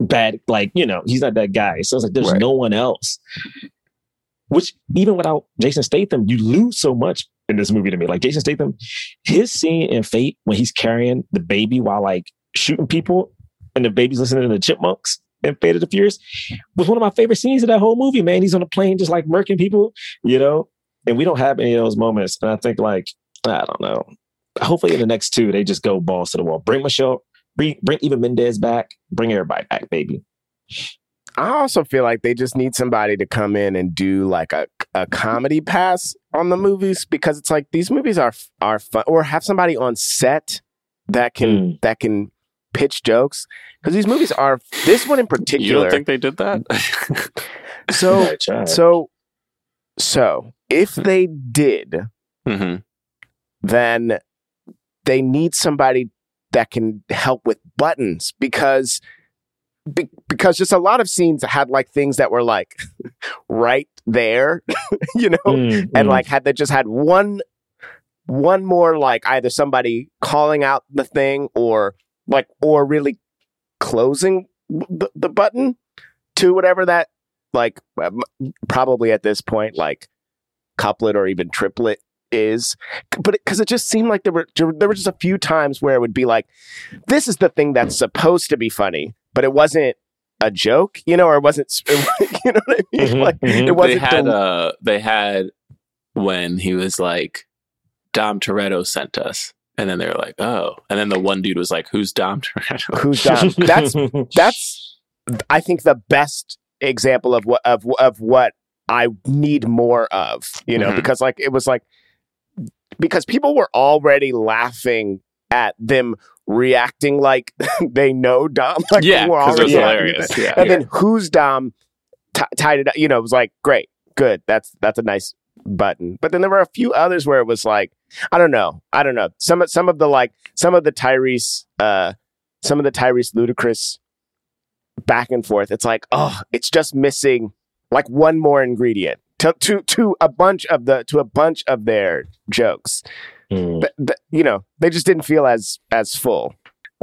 Speaker 2: bad. Like you know, he's not that guy. So it's like there's
Speaker 3: Right.
Speaker 2: no one else. Which even without Jason Statham, you lose so much in this movie to me. Like Jason Statham, his scene in Fate when he's carrying the baby while like shooting people, and the baby's listening to the Chipmunks in Fate of the Furious was one of my favorite scenes of that whole movie. Man, he's on a plane just like murking people, you know. And we don't have any of those moments. And I think like I don't know. Hopefully in the next two they just go balls to the wall. Bring Michelle, bring bring Eva Mendes back. Bring everybody back, baby.
Speaker 4: I also feel like they just need somebody to come in and do like a, a comedy pass on the movies because it's like these movies are are fun or have somebody on set that can
Speaker 2: Mm.
Speaker 4: that can pitch jokes because these movies are this one in particular.
Speaker 3: You
Speaker 4: particular.
Speaker 3: don't think they did that?
Speaker 4: so
Speaker 2: Right,
Speaker 4: so so if they did,
Speaker 3: hmm
Speaker 4: then they need somebody that can help with buttons because be, because just a lot of scenes had like things that were like right there, you know,
Speaker 2: Mm,
Speaker 4: and
Speaker 2: mm.
Speaker 4: like had they just had one one more like either somebody calling out the thing or like or really closing the, the button to whatever that like um, probably at this point like couplet or even triplet is but because it, just seemed like there were there were just a few times where it would be like this is the thing that's supposed to be funny but it wasn't a joke you know or it wasn't you know what i mean
Speaker 2: Mhm,
Speaker 4: like
Speaker 2: mhm.
Speaker 4: it wasn't They
Speaker 3: had
Speaker 4: del-
Speaker 3: uh they had when he was like Dom Toretto sent us. And then they were like, oh. And then the one dude was like, who's Dom Toretto?
Speaker 4: who's Dom? that's that's I think the best example of what of of what I need more of, you know,
Speaker 3: Mhm.
Speaker 4: because like it was like because people were already laughing at them reacting like they know Dom, like
Speaker 3: yeah,
Speaker 4: we're
Speaker 3: because it was
Speaker 4: already
Speaker 3: hilarious. Yeah.
Speaker 4: and then who's Dom t- tied it up, you know, it was like great, good, that's that's a nice button. But then there were a few others where it was like I don't know, I don't know. Some of some of the like some of the Tyrese, uh, some of the Tyrese Ludacris back and forth. It's like oh, it's just missing like one more ingredient to to to a bunch of the to a bunch of their jokes.
Speaker 2: Mm.
Speaker 4: But, but, you know, they just didn't feel as as full.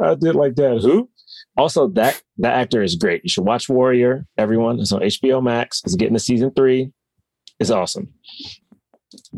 Speaker 2: I did like that. Who? Also, that that actor is great. You should watch Warrior. Everyone, it's on HBO Max. It's getting to season three. It's awesome.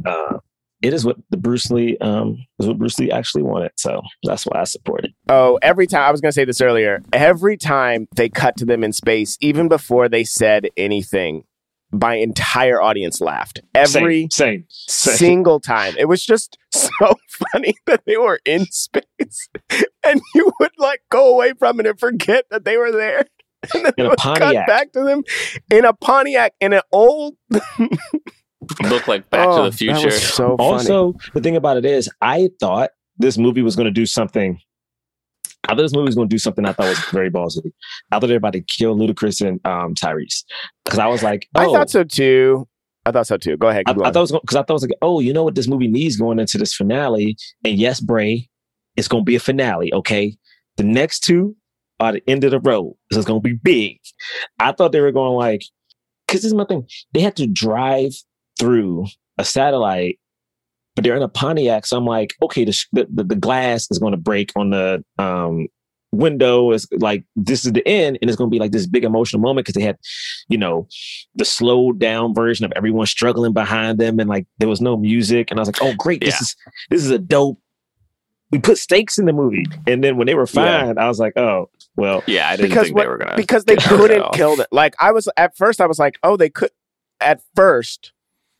Speaker 2: Uh, it is what the Bruce Lee um is what Bruce Lee actually wanted. So that's why I support it.
Speaker 4: Oh, every time I was going to say this earlier. Every time they cut to them in space, even before they said anything, my entire audience laughed. Every
Speaker 2: same, same.
Speaker 4: single time. It was just so funny that they were in space, and you would like go away from it and forget that they were there. And then
Speaker 2: In
Speaker 4: it
Speaker 2: a
Speaker 4: would cut
Speaker 2: Pontiac.
Speaker 4: back to them in a Pontiac in an old.
Speaker 3: Look like Back
Speaker 4: Oh,
Speaker 3: to the
Speaker 4: that
Speaker 3: Future.
Speaker 4: was so funny.
Speaker 2: Also, the thing about it is, I thought this movie was going to do something. I thought this movie was going to do something I thought was very ballsy. I thought they were about to kill Ludacris and um, Tyrese because I was like, oh,
Speaker 4: I thought so too. I thought so too. Go ahead.
Speaker 2: I, I thought it was because I thought it was like, oh, you know what this movie needs going into this finale, and yes, Bray, it's going to be a finale. Okay, the next two are the end of the road. This is going to be big. I thought they were going like, because this is my thing. They had to drive through a satellite, but they're in a Pontiac. So I'm like, okay, the the, the, glass is going to break on the um window is like this is the end and it's going to be like this big emotional moment because they had you know the slowed down version of everyone struggling behind them and like there was no music and i was like oh great this is this is a dope we put stakes in the movie and then when they were
Speaker 4: Yeah.
Speaker 2: fine i was like oh well
Speaker 3: Yeah, I didn't
Speaker 4: because
Speaker 3: think
Speaker 4: what,
Speaker 3: they were gonna
Speaker 4: because they couldn't kill it. Like I was at first, I was like, oh, they could. At first,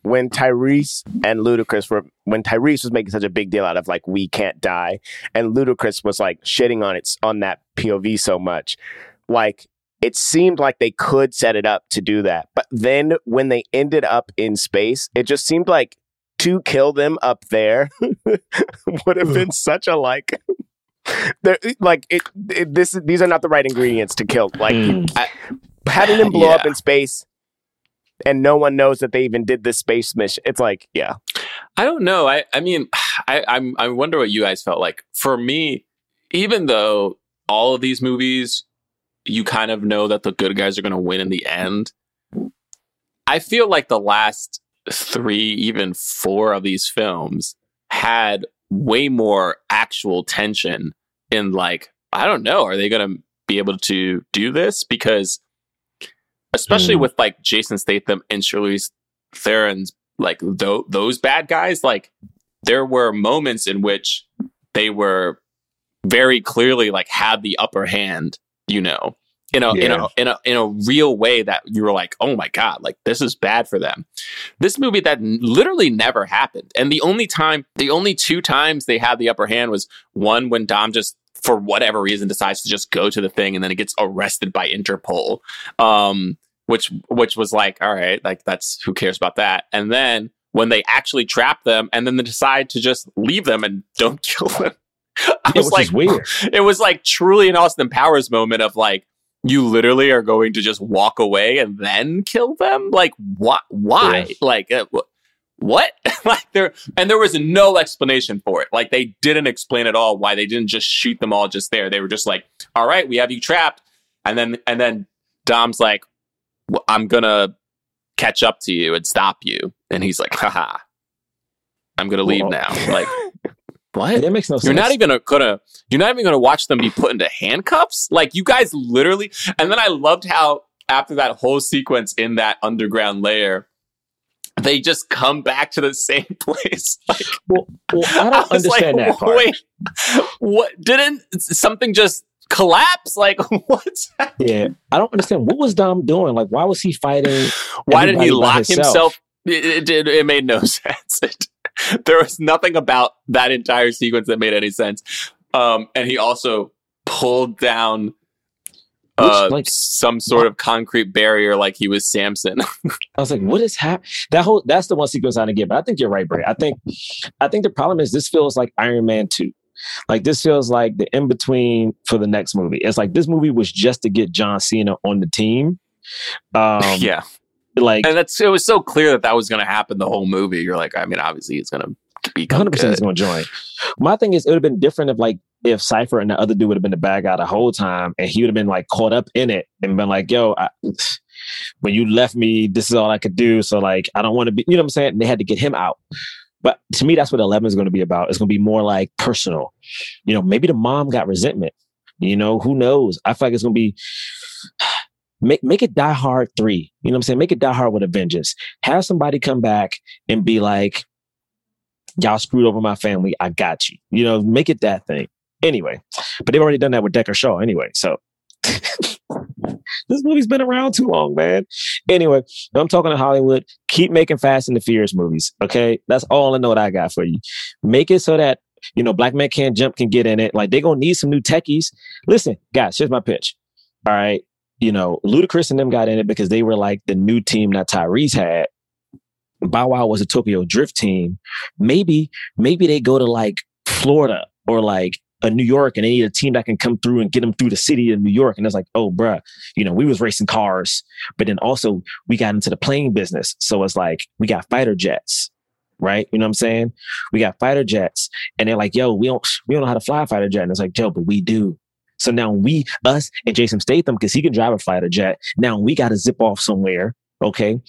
Speaker 4: when Tyrese and Ludacris were when Tyrese was making such a big deal out of like we can't die, and Ludacris was like shitting on it on that POV so much, like it seemed like they could set it up to do that. But then when they ended up in space, it just seemed like to kill them up there would have been such a like. Like it, it, this these are not the right ingredients to kill. Like
Speaker 2: Mm.
Speaker 4: having them blow up in space, and no one knows that they even did this space mission. It's like, yeah,
Speaker 3: I don't know. I I mean, I I'm I wonder what you guys felt like. For me, even though all of these movies, you kind of know that the good guys are going to win in the end. I feel like the last three, even four of these films had way more actual tension in like, I don't know, are they going to be able to do this? Because especially
Speaker 2: Hmm.
Speaker 3: with like Jason Statham and Charlize Theron's like tho- those bad guys, like there were moments in which they were very clearly like had the upper hand, you know, in a in
Speaker 2: Yeah.
Speaker 3: a in a in a real way that you were like, oh my god, like this is bad for them. This movie that literally never happened, and the only time, the only two times they had the upper hand was one when Dom just for whatever reason decides to just go to the thing and then it gets arrested by Interpol. Um, which which was like, all right, like that's who cares about that. And then when they actually trap them and then they decide to just leave them and don't kill them. I
Speaker 2: Yeah,
Speaker 3: was like,
Speaker 2: weird.
Speaker 3: it was like truly an Austin Powers moment of like, you literally are going to just walk away and then kill them? Like, what? Why?
Speaker 2: Yeah.
Speaker 3: Like, uh, what? like there, and there was no explanation for it. Like they didn't explain at all why they didn't just shoot them all just there. They were just like, all right, we have you trapped. And then, and then Dom's like, well, I'm gonna catch up to you and stop you. And he's like, haha, I'm gonna leave now. Like, what?
Speaker 2: That makes no sense.
Speaker 3: You're not even gonna you're not even gonna watch them be put into handcuffs. Like you guys literally and then I loved how after that whole sequence in that underground layer, they just come back to the same place. Like
Speaker 2: Well, well, I
Speaker 3: I
Speaker 2: don't
Speaker 3: was
Speaker 2: understand
Speaker 3: like,
Speaker 2: that part.
Speaker 3: Wait, what didn't something just collapse? Like what's
Speaker 2: Yeah, I don't understand. What was Dom doing? Like, why was he fighting?
Speaker 3: why did he lock
Speaker 2: himself?
Speaker 3: himself? It, it did. It made no sense. It, there was nothing about that entire sequence that made any sense. Um, and he also pulled down uh,
Speaker 2: Which, like-
Speaker 3: some sort of concrete barrier, like he was Samson.
Speaker 2: I was like, what is happening? That whole that's the one sequence I didn't get. But I think you're right, Bray. I think I think the problem is this feels like Iron Man 2. Like this feels like the in between for the next movie. It's like this movie was just to get John Cena on the team. Um
Speaker 3: yeah,
Speaker 2: like
Speaker 3: and that's it was so clear that that was going to happen the whole movie. You're like, I mean, obviously it's going to be
Speaker 2: 100 percent is going to join. My thing is, it would have been different if like if Cipher and the other dude would have been the bad guy the whole time, and he would have been like caught up in it and been like, "Yo, I, when you left me, this is all I could do." So like, I don't want to be. You know what I'm saying? And they had to get him out. But to me, that's what 11 is going to be about. It's going to be more like personal. You know, maybe the mom got resentment. You know, who knows? I feel like it's going to be make make it Die Hard three. You know what I'm saying? Make it Die Hard with a vengeance. Have somebody come back and be like, y'all screwed over my family. I got you. You know, make it that thing. Anyway, but they've already done that with Decker Shaw anyway. So this movie's been around too long, man. Anyway, I'm talking to Hollywood. Keep making Fast and the Furious movies. Okay. That's all I know what I got for you. Make it so that, you know, Black Man Can't Jump can get in it. Like they're going to need some new techies. Listen, guys, here's my pitch. All right. You know, Ludacris and them got in it because they were like the new team that Tyrese had. Bow Wow was a Tokyo Drift team. Maybe, maybe they go to like Florida or like a New York and they need a team that can come through and get them through the city of New York. And it's like, oh, bruh, you know, we was racing cars, but then also we got into the plane business. So it's like we got fighter jets, right? You know what I'm saying? We got fighter jets, and they're like, yo, we don't we don't know how to fly a fighter jet. And it's like, Joe, but we do. So now we, us, and Jason Statham, because he can drive a fighter jet. Now we got to zip off somewhere. Okay.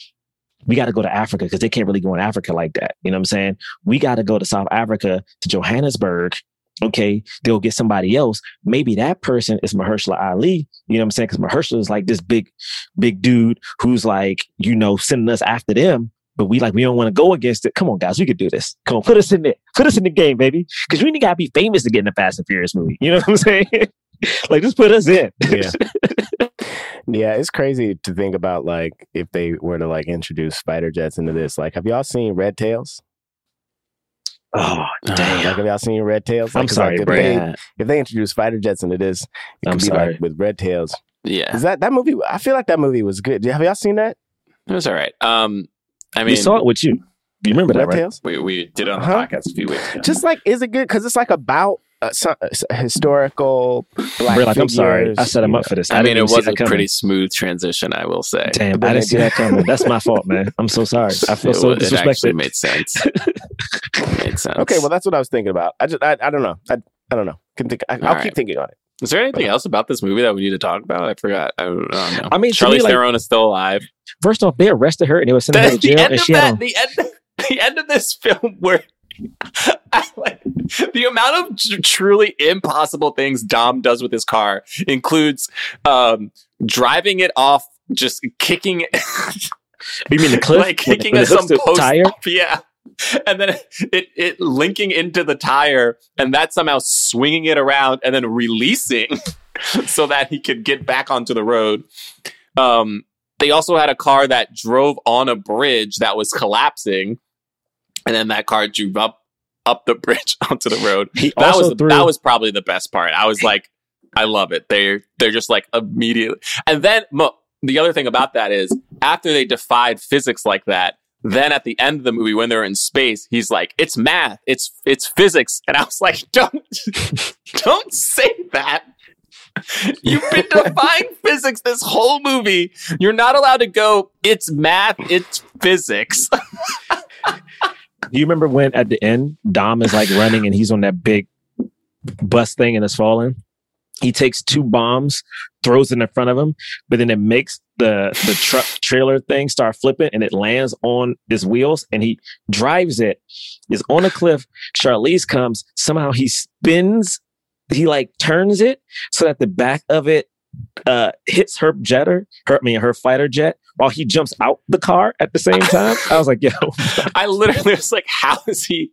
Speaker 2: We got to go to Africa because they can't really go in Africa like that. You know what I'm saying? We got to go to South Africa to Johannesburg. Okay. They'll get somebody else. Maybe that person is Mahershala Ali. You know what I'm saying? Because Mahershala is like this big, big dude who's like, you know, sending us after them. But we like, we don't want to go against it. Come on, guys. We could do this. Come on. Put us in there. Put us in the game, baby. Because we got to be famous to get in a Fast and Furious movie. You know what I'm saying? like, just put us in.
Speaker 4: Yeah. yeah, it's crazy to think about like if they were to like introduce fighter jets into this. Like, have y'all seen Red Tails?
Speaker 2: oh,
Speaker 4: Like,
Speaker 2: damn.
Speaker 4: have y'all seen Red Tails? Like,
Speaker 2: I'm
Speaker 4: 'cause,
Speaker 2: sorry,
Speaker 4: like, if
Speaker 2: Brad.
Speaker 4: they, if they introduce fighter jets into this, it could
Speaker 2: I'm
Speaker 4: be
Speaker 2: sorry.
Speaker 4: like with Red Tails.
Speaker 3: yeah,
Speaker 4: Is that that movie? I feel like that movie was good. Have y'all seen that?
Speaker 3: it was all right. Um, I mean,
Speaker 2: we saw it with you. You remember that,
Speaker 4: Red
Speaker 2: right?
Speaker 4: Tails?
Speaker 3: we we did it on the
Speaker 4: Huh?
Speaker 3: podcast a few weeks ago.
Speaker 4: Just like, is it good? Because it's like about uh, some, uh, historical black
Speaker 2: Bray, like, I'm sorry. I set him
Speaker 4: you
Speaker 2: up for this.
Speaker 3: I, mean, it was
Speaker 2: that
Speaker 3: a
Speaker 2: coming.
Speaker 3: pretty smooth transition, I will say.
Speaker 2: Damn,
Speaker 4: But
Speaker 2: I didn't see that coming. That's my fault, man. I'm so sorry. I feel
Speaker 3: it,
Speaker 2: so
Speaker 3: was- it actually made sense. made sense.
Speaker 4: Okay, well, that's what I was thinking about. I just, I, I don't know. I, I don't know. Can think. I, I'll
Speaker 3: All
Speaker 4: keep thinking on it.
Speaker 3: Is there anything else about this movie that we need to talk about? I forgot. I don't, I don't know.
Speaker 2: I mean,
Speaker 3: Charlie
Speaker 2: me, like-
Speaker 3: Theron is still alive.
Speaker 2: First off, they arrested her and they were sending her to
Speaker 3: the, end
Speaker 2: and
Speaker 3: of
Speaker 2: she had
Speaker 3: that,
Speaker 2: on.
Speaker 3: the end, the end of this film where I like the amount of tr- truly impossible things Dom does with his car includes um, driving it off, just kicking it,
Speaker 2: You mean the cliff?
Speaker 3: like kicking
Speaker 2: when
Speaker 3: some post,
Speaker 2: tire?
Speaker 3: yeah. And then it, it linking into the tire, and that somehow swinging it around and then releasing so that he could get back onto the road. Um, they also had a car that drove on a bridge that was collapsing, and then that car drove up up the bridge onto the road.
Speaker 2: He
Speaker 3: That was that was probably the best part. I was like, I love it. They're they're just like immediately. And then mo- the other thing about that is after they defied physics like that, then at the end of the movie when they're in space, he's like, "It's math. It's it's physics." And I was like, "Don't don't say that." You've been defying physics this whole movie. You're not allowed to go, it's math, it's physics.
Speaker 2: You remember when at the end Dom is like running and he's on that big bus thing and it's falling? He takes two bombs, throws it in front of him, but then it makes the the truck trailer thing start flipping and it lands on his wheels and he drives it. Is on a cliff. Charlize comes. Somehow he spins. He like turns it so that the back of it uh hits her jetter, her I mean her fighter jet, while he jumps out the car at the same time. I was like, yo,
Speaker 3: I literally was like, how is he?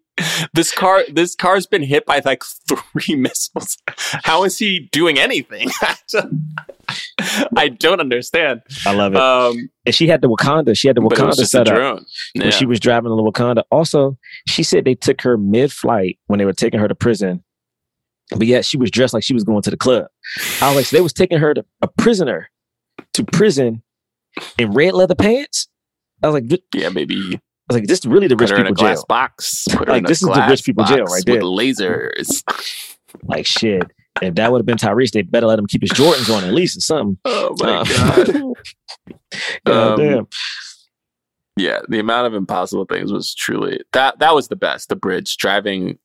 Speaker 3: This car, this car's been hit by like three missiles. How is he doing anything? I don't understand.
Speaker 2: I love it.
Speaker 3: Um,
Speaker 2: and she had the Wakanda. She had the
Speaker 3: but it was
Speaker 2: Wakanda set up
Speaker 3: drone.
Speaker 2: when
Speaker 3: Yeah.
Speaker 2: she was driving the Wakanda. Also, she said they took her mid-flight when they were taking her to prison, but yet she was dressed like she was going to the club. I was like, so they was taking her to a prisoner to prison in red leather pants. I was like,
Speaker 3: yeah, maybe
Speaker 2: I was like, this is really the rich
Speaker 3: her in a
Speaker 2: people jail.
Speaker 3: box.
Speaker 2: Like, this is the rich people jail right there.
Speaker 3: With lasers.
Speaker 2: Like shit. If that would have been Tyrese, they better let him keep his Jordans on at least or something.
Speaker 3: Oh my
Speaker 2: Uh,
Speaker 3: god.
Speaker 2: God
Speaker 3: Um,
Speaker 2: damn.
Speaker 3: yeah, the amount of impossible things was truly that that was the best. The bridge driving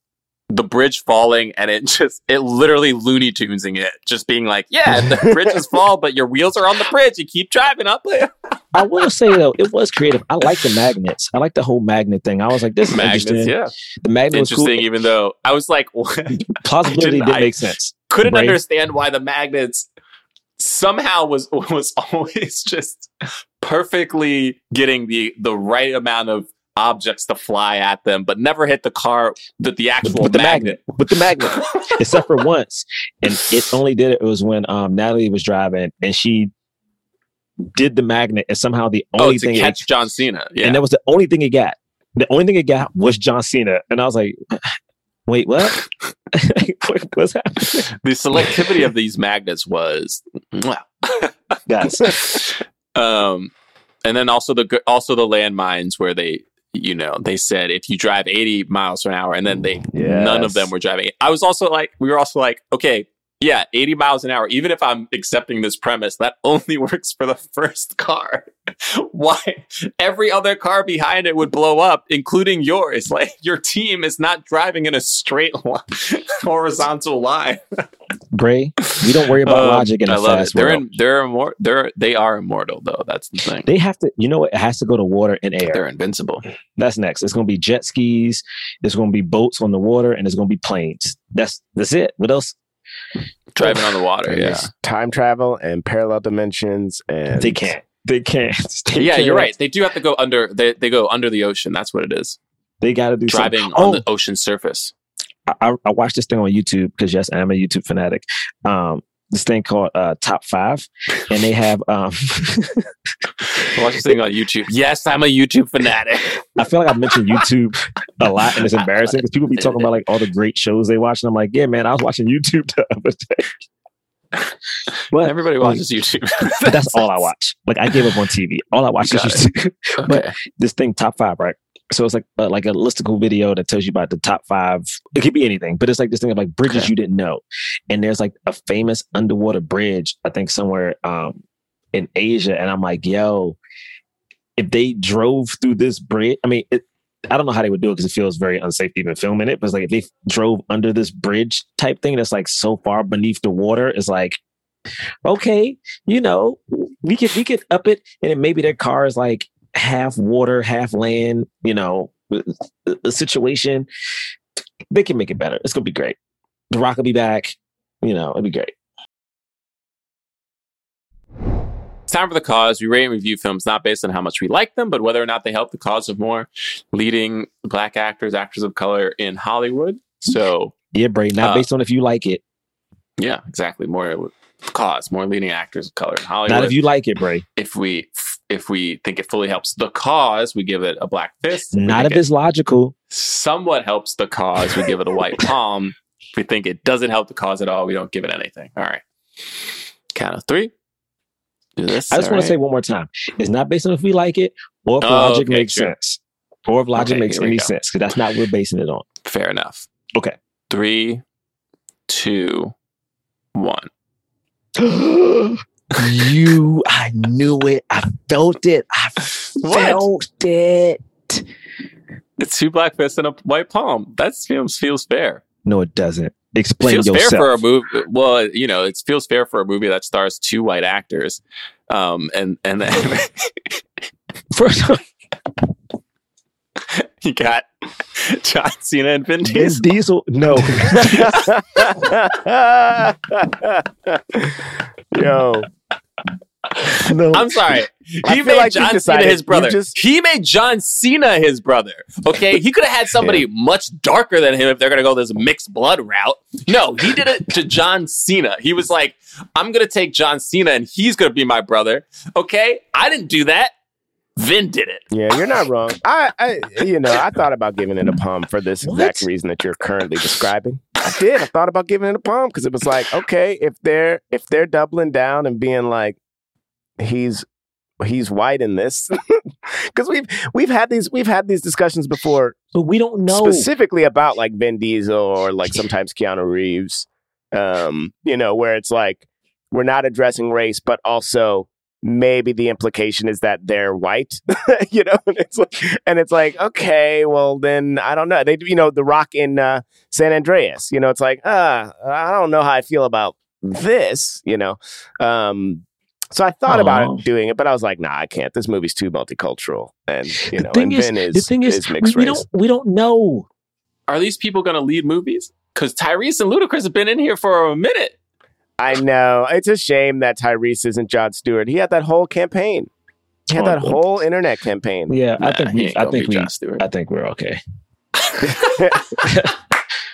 Speaker 3: the bridge falling and it just it literally Looney Tunesing it, just being like, Yeah, the bridges fall, but your wheels are on the bridge. You keep driving up there.
Speaker 2: I will say though, it was creative. I like the magnets. I like the whole magnet thing. I was like, this is
Speaker 3: Magnets,
Speaker 2: interesting.
Speaker 3: yeah.
Speaker 2: The magnet was cool.
Speaker 3: Interesting, even though I was like
Speaker 2: Plausibility
Speaker 3: I
Speaker 2: didn't make sense.
Speaker 3: couldn't understand why the magnets somehow was was always just perfectly getting the the right amount of objects to fly at them, but never hit the car that the actual
Speaker 2: with the
Speaker 3: magnet.
Speaker 2: magnet. With the magnet. Except for once. And it only did it, it was when um Natalie was driving and she did the magnet and somehow the
Speaker 3: oh,
Speaker 2: only
Speaker 3: to
Speaker 2: thing it-
Speaker 3: catch John Cena. Yeah.
Speaker 2: and that was the only thing it got. The only thing it got was John Cena. And I was like, wait, what? What's happening?
Speaker 3: the selectivity of these magnets was.
Speaker 2: Guys.
Speaker 3: um and then also the also the landmines where they you know they said if you drive 80 miles per hour and then they none of them were driving. I was also like we were also like okay yeah 80 miles an hour even if i'm accepting this premise that only works for the first car why every other car behind it would blow up including yours like your team is not driving in a straight line horizontal line
Speaker 2: Bray, we don't worry about
Speaker 3: Um,
Speaker 2: logic in
Speaker 3: I
Speaker 2: a
Speaker 3: love
Speaker 2: fast
Speaker 3: it. They're
Speaker 2: world.
Speaker 3: in, they're immor- they're they are immortal though. That's the thing.
Speaker 2: they have to, you know what? It has to go to water and air.
Speaker 3: They're invincible.
Speaker 2: That's next. It's going to be jet skis. There's going to be boats on the water, and there's going to be planes. That's that's it. What else?
Speaker 3: Driving on the water. Yeah.
Speaker 4: Time travel and parallel dimensions and
Speaker 2: They can't. They can't. They
Speaker 3: Yeah, you're right. They do have to go under. They they go under the ocean. That's what it is.
Speaker 2: They got to do
Speaker 3: Driving
Speaker 2: something.
Speaker 3: on
Speaker 2: Oh,
Speaker 3: the ocean surface.
Speaker 2: I, I watched this thing on YouTube because yes, I'm a YouTube fanatic. Um, this thing called uh, Top Five, and they have. Um,
Speaker 3: Watch this thing on YouTube. Yes, I'm a YouTube fanatic.
Speaker 2: I feel like I mentioned YouTube a lot, and it's embarrassing because people be talking about like all the great shows they watch, and I'm like, yeah, man, I was watching YouTube the other day. But
Speaker 3: Everybody watches YouTube.
Speaker 2: but that's all I watch. Like I gave up on TV. All I watch is
Speaker 3: Got
Speaker 2: YouTube. But this thing top five, right? So it's like uh, like a listicle video that tells you about the top five. It could be anything, but it's like this thing of like bridges
Speaker 3: Okay.
Speaker 2: you didn't know. And there's like a famous underwater bridge, I think somewhere um in Asia, and I'm like, yo, if they drove through this bridge, I mean, it, I don't know how they would do it because it feels very unsafe to even film in it. But it's like if they drove under this bridge type thing that's like so far beneath the water, it's like, okay, you know, we could we could up it, and maybe their car is like half water, half land. You know, the, the situation. They can make it better. It's gonna be great. The Rock will be back. You know, it'll be great.
Speaker 3: It's time for the cause. We rate and review films not based on how much we like them, but whether or not they help the cause of more leading black actors, actors of color in Hollywood. So
Speaker 2: Yeah, Bray. Not
Speaker 3: Uh,
Speaker 2: based on if you like it.
Speaker 3: yeah, exactly. More cause, more leading actors of color in Hollywood.
Speaker 2: Not if you like it, Bray.
Speaker 3: if we if we think it fully helps the cause, we give it a black fist.
Speaker 2: Not if it's logical.
Speaker 3: somewhat helps the cause, we give it a white palm. If we think it doesn't help the cause at all, we don't give it anything. All right. Count of three. Do this.
Speaker 2: I just want
Speaker 3: right?
Speaker 2: to say one more time. It's not based on if we like it or if
Speaker 3: Oh,
Speaker 2: logic
Speaker 3: okay,
Speaker 2: makes
Speaker 3: sure.
Speaker 2: sense. Or if logic
Speaker 3: Okay,
Speaker 2: makes any sense. Because that's not what we're basing it on.
Speaker 3: Fair enough.
Speaker 2: Okay.
Speaker 3: Three, two, one.
Speaker 2: you, I knew it. I felt it. I
Speaker 3: What?
Speaker 2: felt it.
Speaker 3: It's two black fists and a white palm. That feels feels fair.
Speaker 2: No, it doesn't. Explain
Speaker 3: feels
Speaker 2: yourself.
Speaker 3: fair for a movie. Well, you know, it feels fair for a movie that stars two white actors. Um, and and then
Speaker 2: First,
Speaker 3: you got John Cena and Vin
Speaker 2: Vin
Speaker 3: Diesel.
Speaker 2: Diesel. No,
Speaker 4: Yo,
Speaker 2: no.
Speaker 3: I'm sorry. He made
Speaker 4: like
Speaker 3: John Cena his brother.
Speaker 4: just-
Speaker 3: He made John Cena his brother. Okay, he could have had somebody much darker than him if they're gonna go this mixed blood route. No, he did it to John Cena. He was like, "I'm gonna take John Cena and he's gonna be my brother." Okay, I didn't do that. Vin did it.
Speaker 4: yeah, you're not wrong. I, I, you know, I thought about giving it a palm for this exact
Speaker 2: What?
Speaker 4: reason that you're currently describing. I did. I thought about giving it a palm because it was like, okay, if they're if they're doubling down and being like, he's he's white in this, because we've we've had these we've had these discussions before
Speaker 2: but we don't know.
Speaker 4: specifically about like Vin Diesel or like sometimes Keanu Reeves, um, you know, where it's like we're not addressing race, but also maybe the implication is that they're white, you know, and it's like, and it's like, okay, well then I don't know. They, do you know, The Rock in uh, San Andreas, you know, it's like, uh, I don't know how I feel about this, you know. Um, so I thought
Speaker 2: Aw.
Speaker 4: about doing it, but I was like, nah, I can't. This movie's too multicultural, and you know,
Speaker 2: thing
Speaker 4: and
Speaker 2: is,
Speaker 4: Vin is
Speaker 2: the thing is, we,
Speaker 4: mixed
Speaker 2: we
Speaker 4: race.
Speaker 2: don't we don't know.
Speaker 3: Are these people gonna lead movies? Because Tyrese and Ludacris have been in here for a minute.
Speaker 4: I know. It's a shame that Tyrese isn't John Stewart. He had that whole campaign. He had
Speaker 2: Oh,
Speaker 4: that whole internet campaign.
Speaker 2: Yeah, I think
Speaker 3: he
Speaker 2: we. I think
Speaker 3: be
Speaker 2: we.
Speaker 3: Stewart.
Speaker 2: I think we're okay.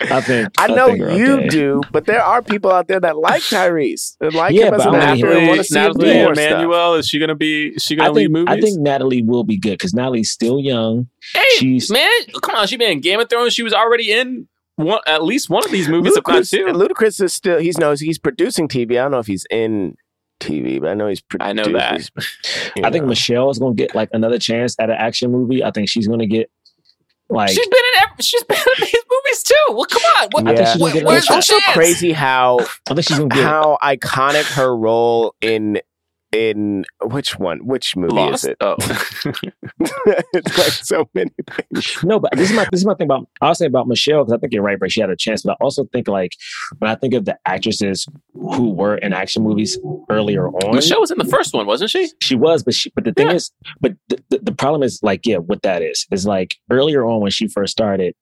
Speaker 2: I think.
Speaker 4: I know
Speaker 2: think
Speaker 4: you
Speaker 2: okay.
Speaker 4: do, but there are people out there that like Tyrese. That like
Speaker 2: Yeah,
Speaker 4: him as
Speaker 2: but
Speaker 4: an
Speaker 2: I
Speaker 4: actor
Speaker 2: wanna
Speaker 4: and want
Speaker 3: Natalie,
Speaker 4: to see him do
Speaker 3: Natalie
Speaker 4: more stuff.
Speaker 3: Is she gonna be? Is she gonna lead
Speaker 2: think.
Speaker 3: movies?
Speaker 2: I think Natalie will be good because Natalie's still young.
Speaker 3: Hey,
Speaker 2: She's-
Speaker 3: man, come on, she been in Game of Thrones. She was already in one, at least one of these movies, if not two.
Speaker 4: Ludacris is still he's knows he's producing TV. I don't know if he's in TV, but I know he's
Speaker 3: I know that.
Speaker 2: I think Michelle is going to get like another chance at an action movie. I think she's going to get like.
Speaker 3: she's been in. Every, she's been in these movies too. Well, come on. What,
Speaker 2: I think
Speaker 4: Yeah.
Speaker 2: she's gonna
Speaker 3: where's
Speaker 4: It's
Speaker 3: the
Speaker 4: also
Speaker 2: chance.
Speaker 3: chance?
Speaker 4: crazy how
Speaker 2: I think she's going to get.
Speaker 4: how iconic her role in in which one? Which movie
Speaker 3: Lost.
Speaker 4: is it?
Speaker 3: Oh,
Speaker 4: it's like so many things.
Speaker 2: No, but this is my this is my thing about I'll say about Michelle because I think you're right, but she had a chance. But I also think like when I think of the actresses who were in action movies earlier on,
Speaker 3: Michelle was in the first one, wasn't she?
Speaker 2: she was, but she but the thing
Speaker 3: Yeah.
Speaker 2: is, but the, the, the problem is like yeah, what that is is like earlier on when she first started.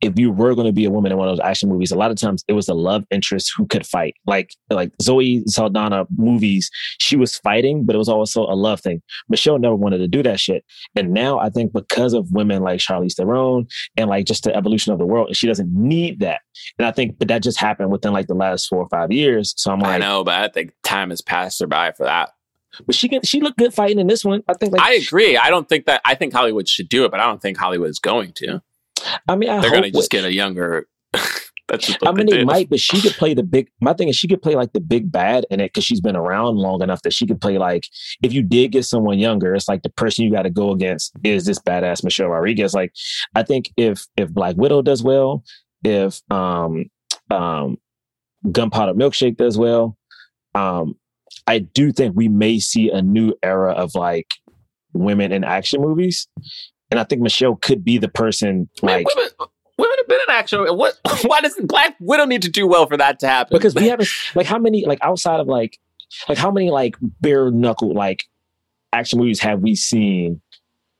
Speaker 2: If you were going to be a woman in one of those action movies, a lot of times it was the love interest who could fight. Like like Zoe Saldana movies, she was fighting, but it was also a love thing. Michelle never wanted to do that shit. And now I think because of women like Charlize Theron and like just the evolution of the world, she doesn't need that. And I think, but that just happened within like the last four or five years. So I'm like, I
Speaker 3: know, but I think time has passed her by for that.
Speaker 2: but she can, she looked good fighting in this one. I think like,
Speaker 3: I agree. I don't think that. I think Hollywood should do it, but I don't think Hollywood is going to.
Speaker 2: I mean, I
Speaker 3: They're to just get a younger. That's just
Speaker 2: I mean,
Speaker 3: they
Speaker 2: they might, but she could play the big. My thing is, she could play like the big bad in it because she's been around long enough that she could play like. If you did get someone younger, it's like the person you got to go against is this badass Michelle Rodriguez. Like, I think if if Black Widow does well, if um um Gunpowder Milkshake does well, um, I do think we may see a new era of like women in action movies, and I think Michelle could be the person
Speaker 3: Man,
Speaker 2: like.
Speaker 3: women, women have been in action. What? Why doesn't Black Widow need to do well for that to happen?
Speaker 2: because we haven't like how many like outside of like like how many like bare knuckle like action movies have we seen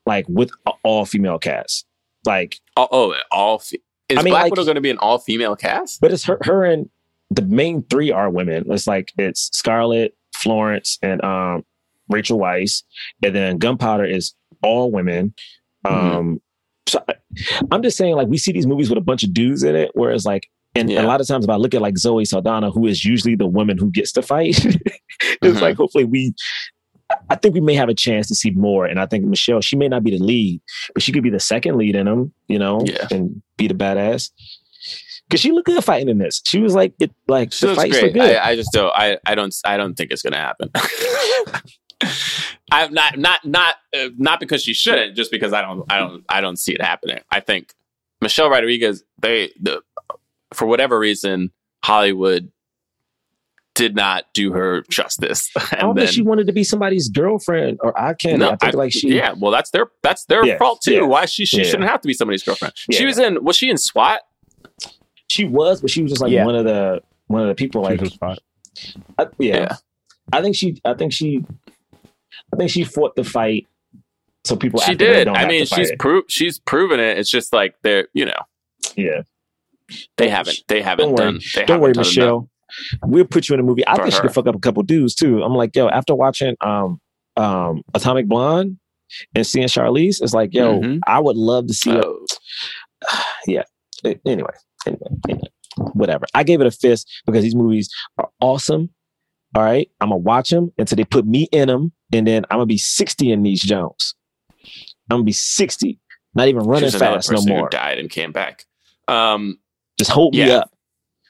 Speaker 2: like with all female cast like
Speaker 3: oh, oh all fe- is
Speaker 2: I mean,
Speaker 3: Black
Speaker 2: like-
Speaker 3: Widow going to be an all female cast?
Speaker 2: but it's her her and the main three are women it's like it's scarlett florence and um rachel weisz and then gunpowder is all women um so I- i'm just saying like we see these movies with a bunch of dudes in it whereas like and
Speaker 3: Yeah.
Speaker 2: a lot of times if I look at like Zoe Saldana, who is usually the woman who gets to fight, it's
Speaker 3: Mhm.
Speaker 2: like hopefully we I think we may have a chance to see more. And I think Michelle, she may not be the lead, but she could be the second lead in them, you know,
Speaker 3: Yeah.
Speaker 2: and be the badass. Cause she looked good fighting in this. She was like it like
Speaker 3: She
Speaker 2: the fights
Speaker 3: great.
Speaker 2: look good.
Speaker 3: I, I just don't. I, I don't. I don't think it's to happen. I'm not not not uh, not because she shouldn't, just because I don't I don't I don't see it happening. I think Michelle Rodriguez, they the for whatever reason Hollywood did not do her justice.
Speaker 2: I don't
Speaker 3: then,
Speaker 2: think she wanted to be somebody's girlfriend or I can't. I think like she.
Speaker 3: yeah, well, that's their that's their
Speaker 2: Yeah,
Speaker 3: fault too.
Speaker 2: yeah,
Speaker 3: Why she she
Speaker 2: yeah.
Speaker 3: shouldn't have to be somebody's girlfriend. She was in was she in SWAT?
Speaker 2: she was, but she was just like
Speaker 4: Yeah.
Speaker 2: one of the one of the people. Like,
Speaker 4: spot.
Speaker 2: I, yeah.
Speaker 3: Yeah.
Speaker 2: I think she. I think she. I think she fought the fight. So people.
Speaker 3: She did. I mean, she's pro- she's proven it. It's just like they're you know
Speaker 2: yeah.
Speaker 3: they
Speaker 2: Don't-
Speaker 3: haven't they haven't
Speaker 2: don't worry.
Speaker 3: done they
Speaker 2: Don't worry,
Speaker 3: done
Speaker 2: Michelle. We'll put you in a movie. I think she
Speaker 3: her.
Speaker 2: could fuck up a couple dudes too. I'm like, yo, after watching um um Atomic Blonde and seeing Charlize, it's like, yo,
Speaker 3: Mhm.
Speaker 2: I would love to see.
Speaker 3: enough. Oh,
Speaker 2: yeah. Anyway, anyway, anyway, whatever. I gave it a fist because these movies are awesome. All right, I'm gonna watch them until they put me in them, and then I'm gonna be 60 in these Jones. I'm gonna be 60, not even running fast no more.
Speaker 3: died and came back. Um,
Speaker 2: Just hold me up,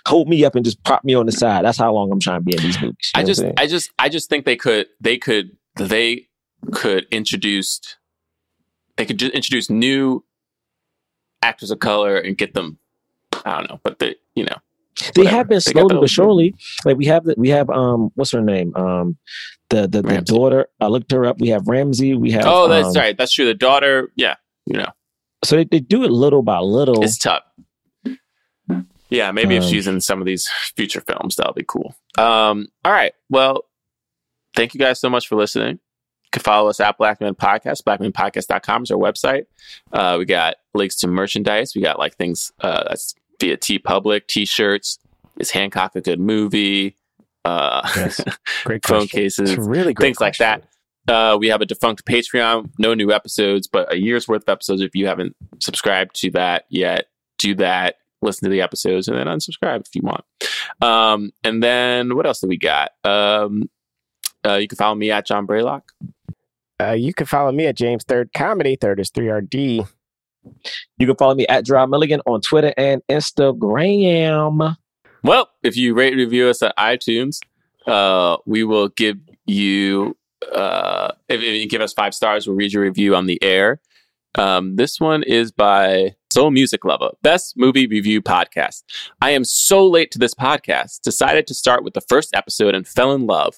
Speaker 2: hold me up, and just prop me on the side. That's how long I'm trying to be in these movies.
Speaker 3: I just,
Speaker 2: what I'm saying?
Speaker 3: I just, I just think they could, they could, they could introduce, they could just introduce new actors of color and get them. I don't know, but they, you know,
Speaker 2: they
Speaker 3: whatever.
Speaker 2: have been slowly but surely. Like we have, the, we have, um, what's her name? Um, the the, the daughter. I looked her up. We have Ramsey. We have.
Speaker 3: oh, that's
Speaker 2: um,
Speaker 3: right, that's true. The daughter, yeah, you know,
Speaker 2: So they, they do it little by little.
Speaker 3: it's tough. Yeah, maybe if
Speaker 2: Um,
Speaker 3: she's in some of these future films, that'll be cool. Um, all right, well, thank you guys so much for listening. You can follow us at Blackman Podcast. BlackmanPodcast.com is our website. Uh, we got links to merchandise. We got like things uh, that's via TeePublic, t shirts. Is Hancock a good movie? Uh,
Speaker 4: Yes. Great
Speaker 3: phone
Speaker 4: question.
Speaker 3: cases,
Speaker 4: It's really great
Speaker 3: things like that. Uh, we have a defunct Patreon, no new episodes, but a year's worth of episodes. If you haven't subscribed to that yet, do that. Listen to the episodes and then unsubscribe if you want. Um, and then what else do we got? Um, uh, you can follow me at John Braylock.
Speaker 4: Uh, you can follow me at James Third Comedy. Third is three RD.
Speaker 2: You can follow me at Jerah Milligan on Twitter and Instagram.
Speaker 3: Well, if you rate review us at iTunes, uh, we will give you uh, if, if you give us five stars, we'll read your review on the air. Um, this one is by Soul Music Lover, best movie review podcast. I am so late to this podcast. Decided to start with the first episode and fell in love.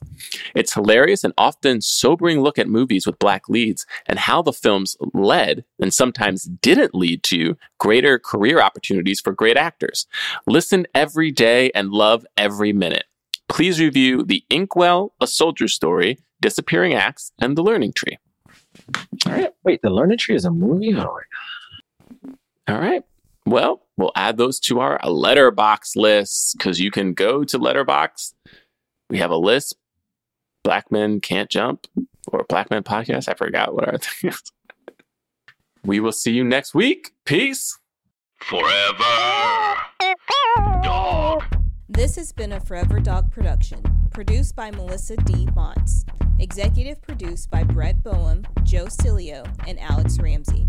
Speaker 3: It's hilarious and often sobering look at movies with black leads and how the films led and sometimes didn't lead to greater career opportunities for great actors. Listen every day and love every minute. Please review The Inkwell, A Soldier Story, Disappearing Acts, and The Learning Tree.
Speaker 2: All right. Wait, The Learning Tree is a movie? Oh,
Speaker 3: All right. Well, we'll add those to our Letterboxd list because you can go to Letterboxd. We have a list. Black Men Can't Jump or Black Men Podcast. I forgot what our thing is. We will see you next week. Peace.
Speaker 1: Forever. Dog.
Speaker 8: This has been a Forever Dog production, produced by Melissa D. Montz, executive produced by Brett Boehm, Joe Cilio, and Alex Ramsey.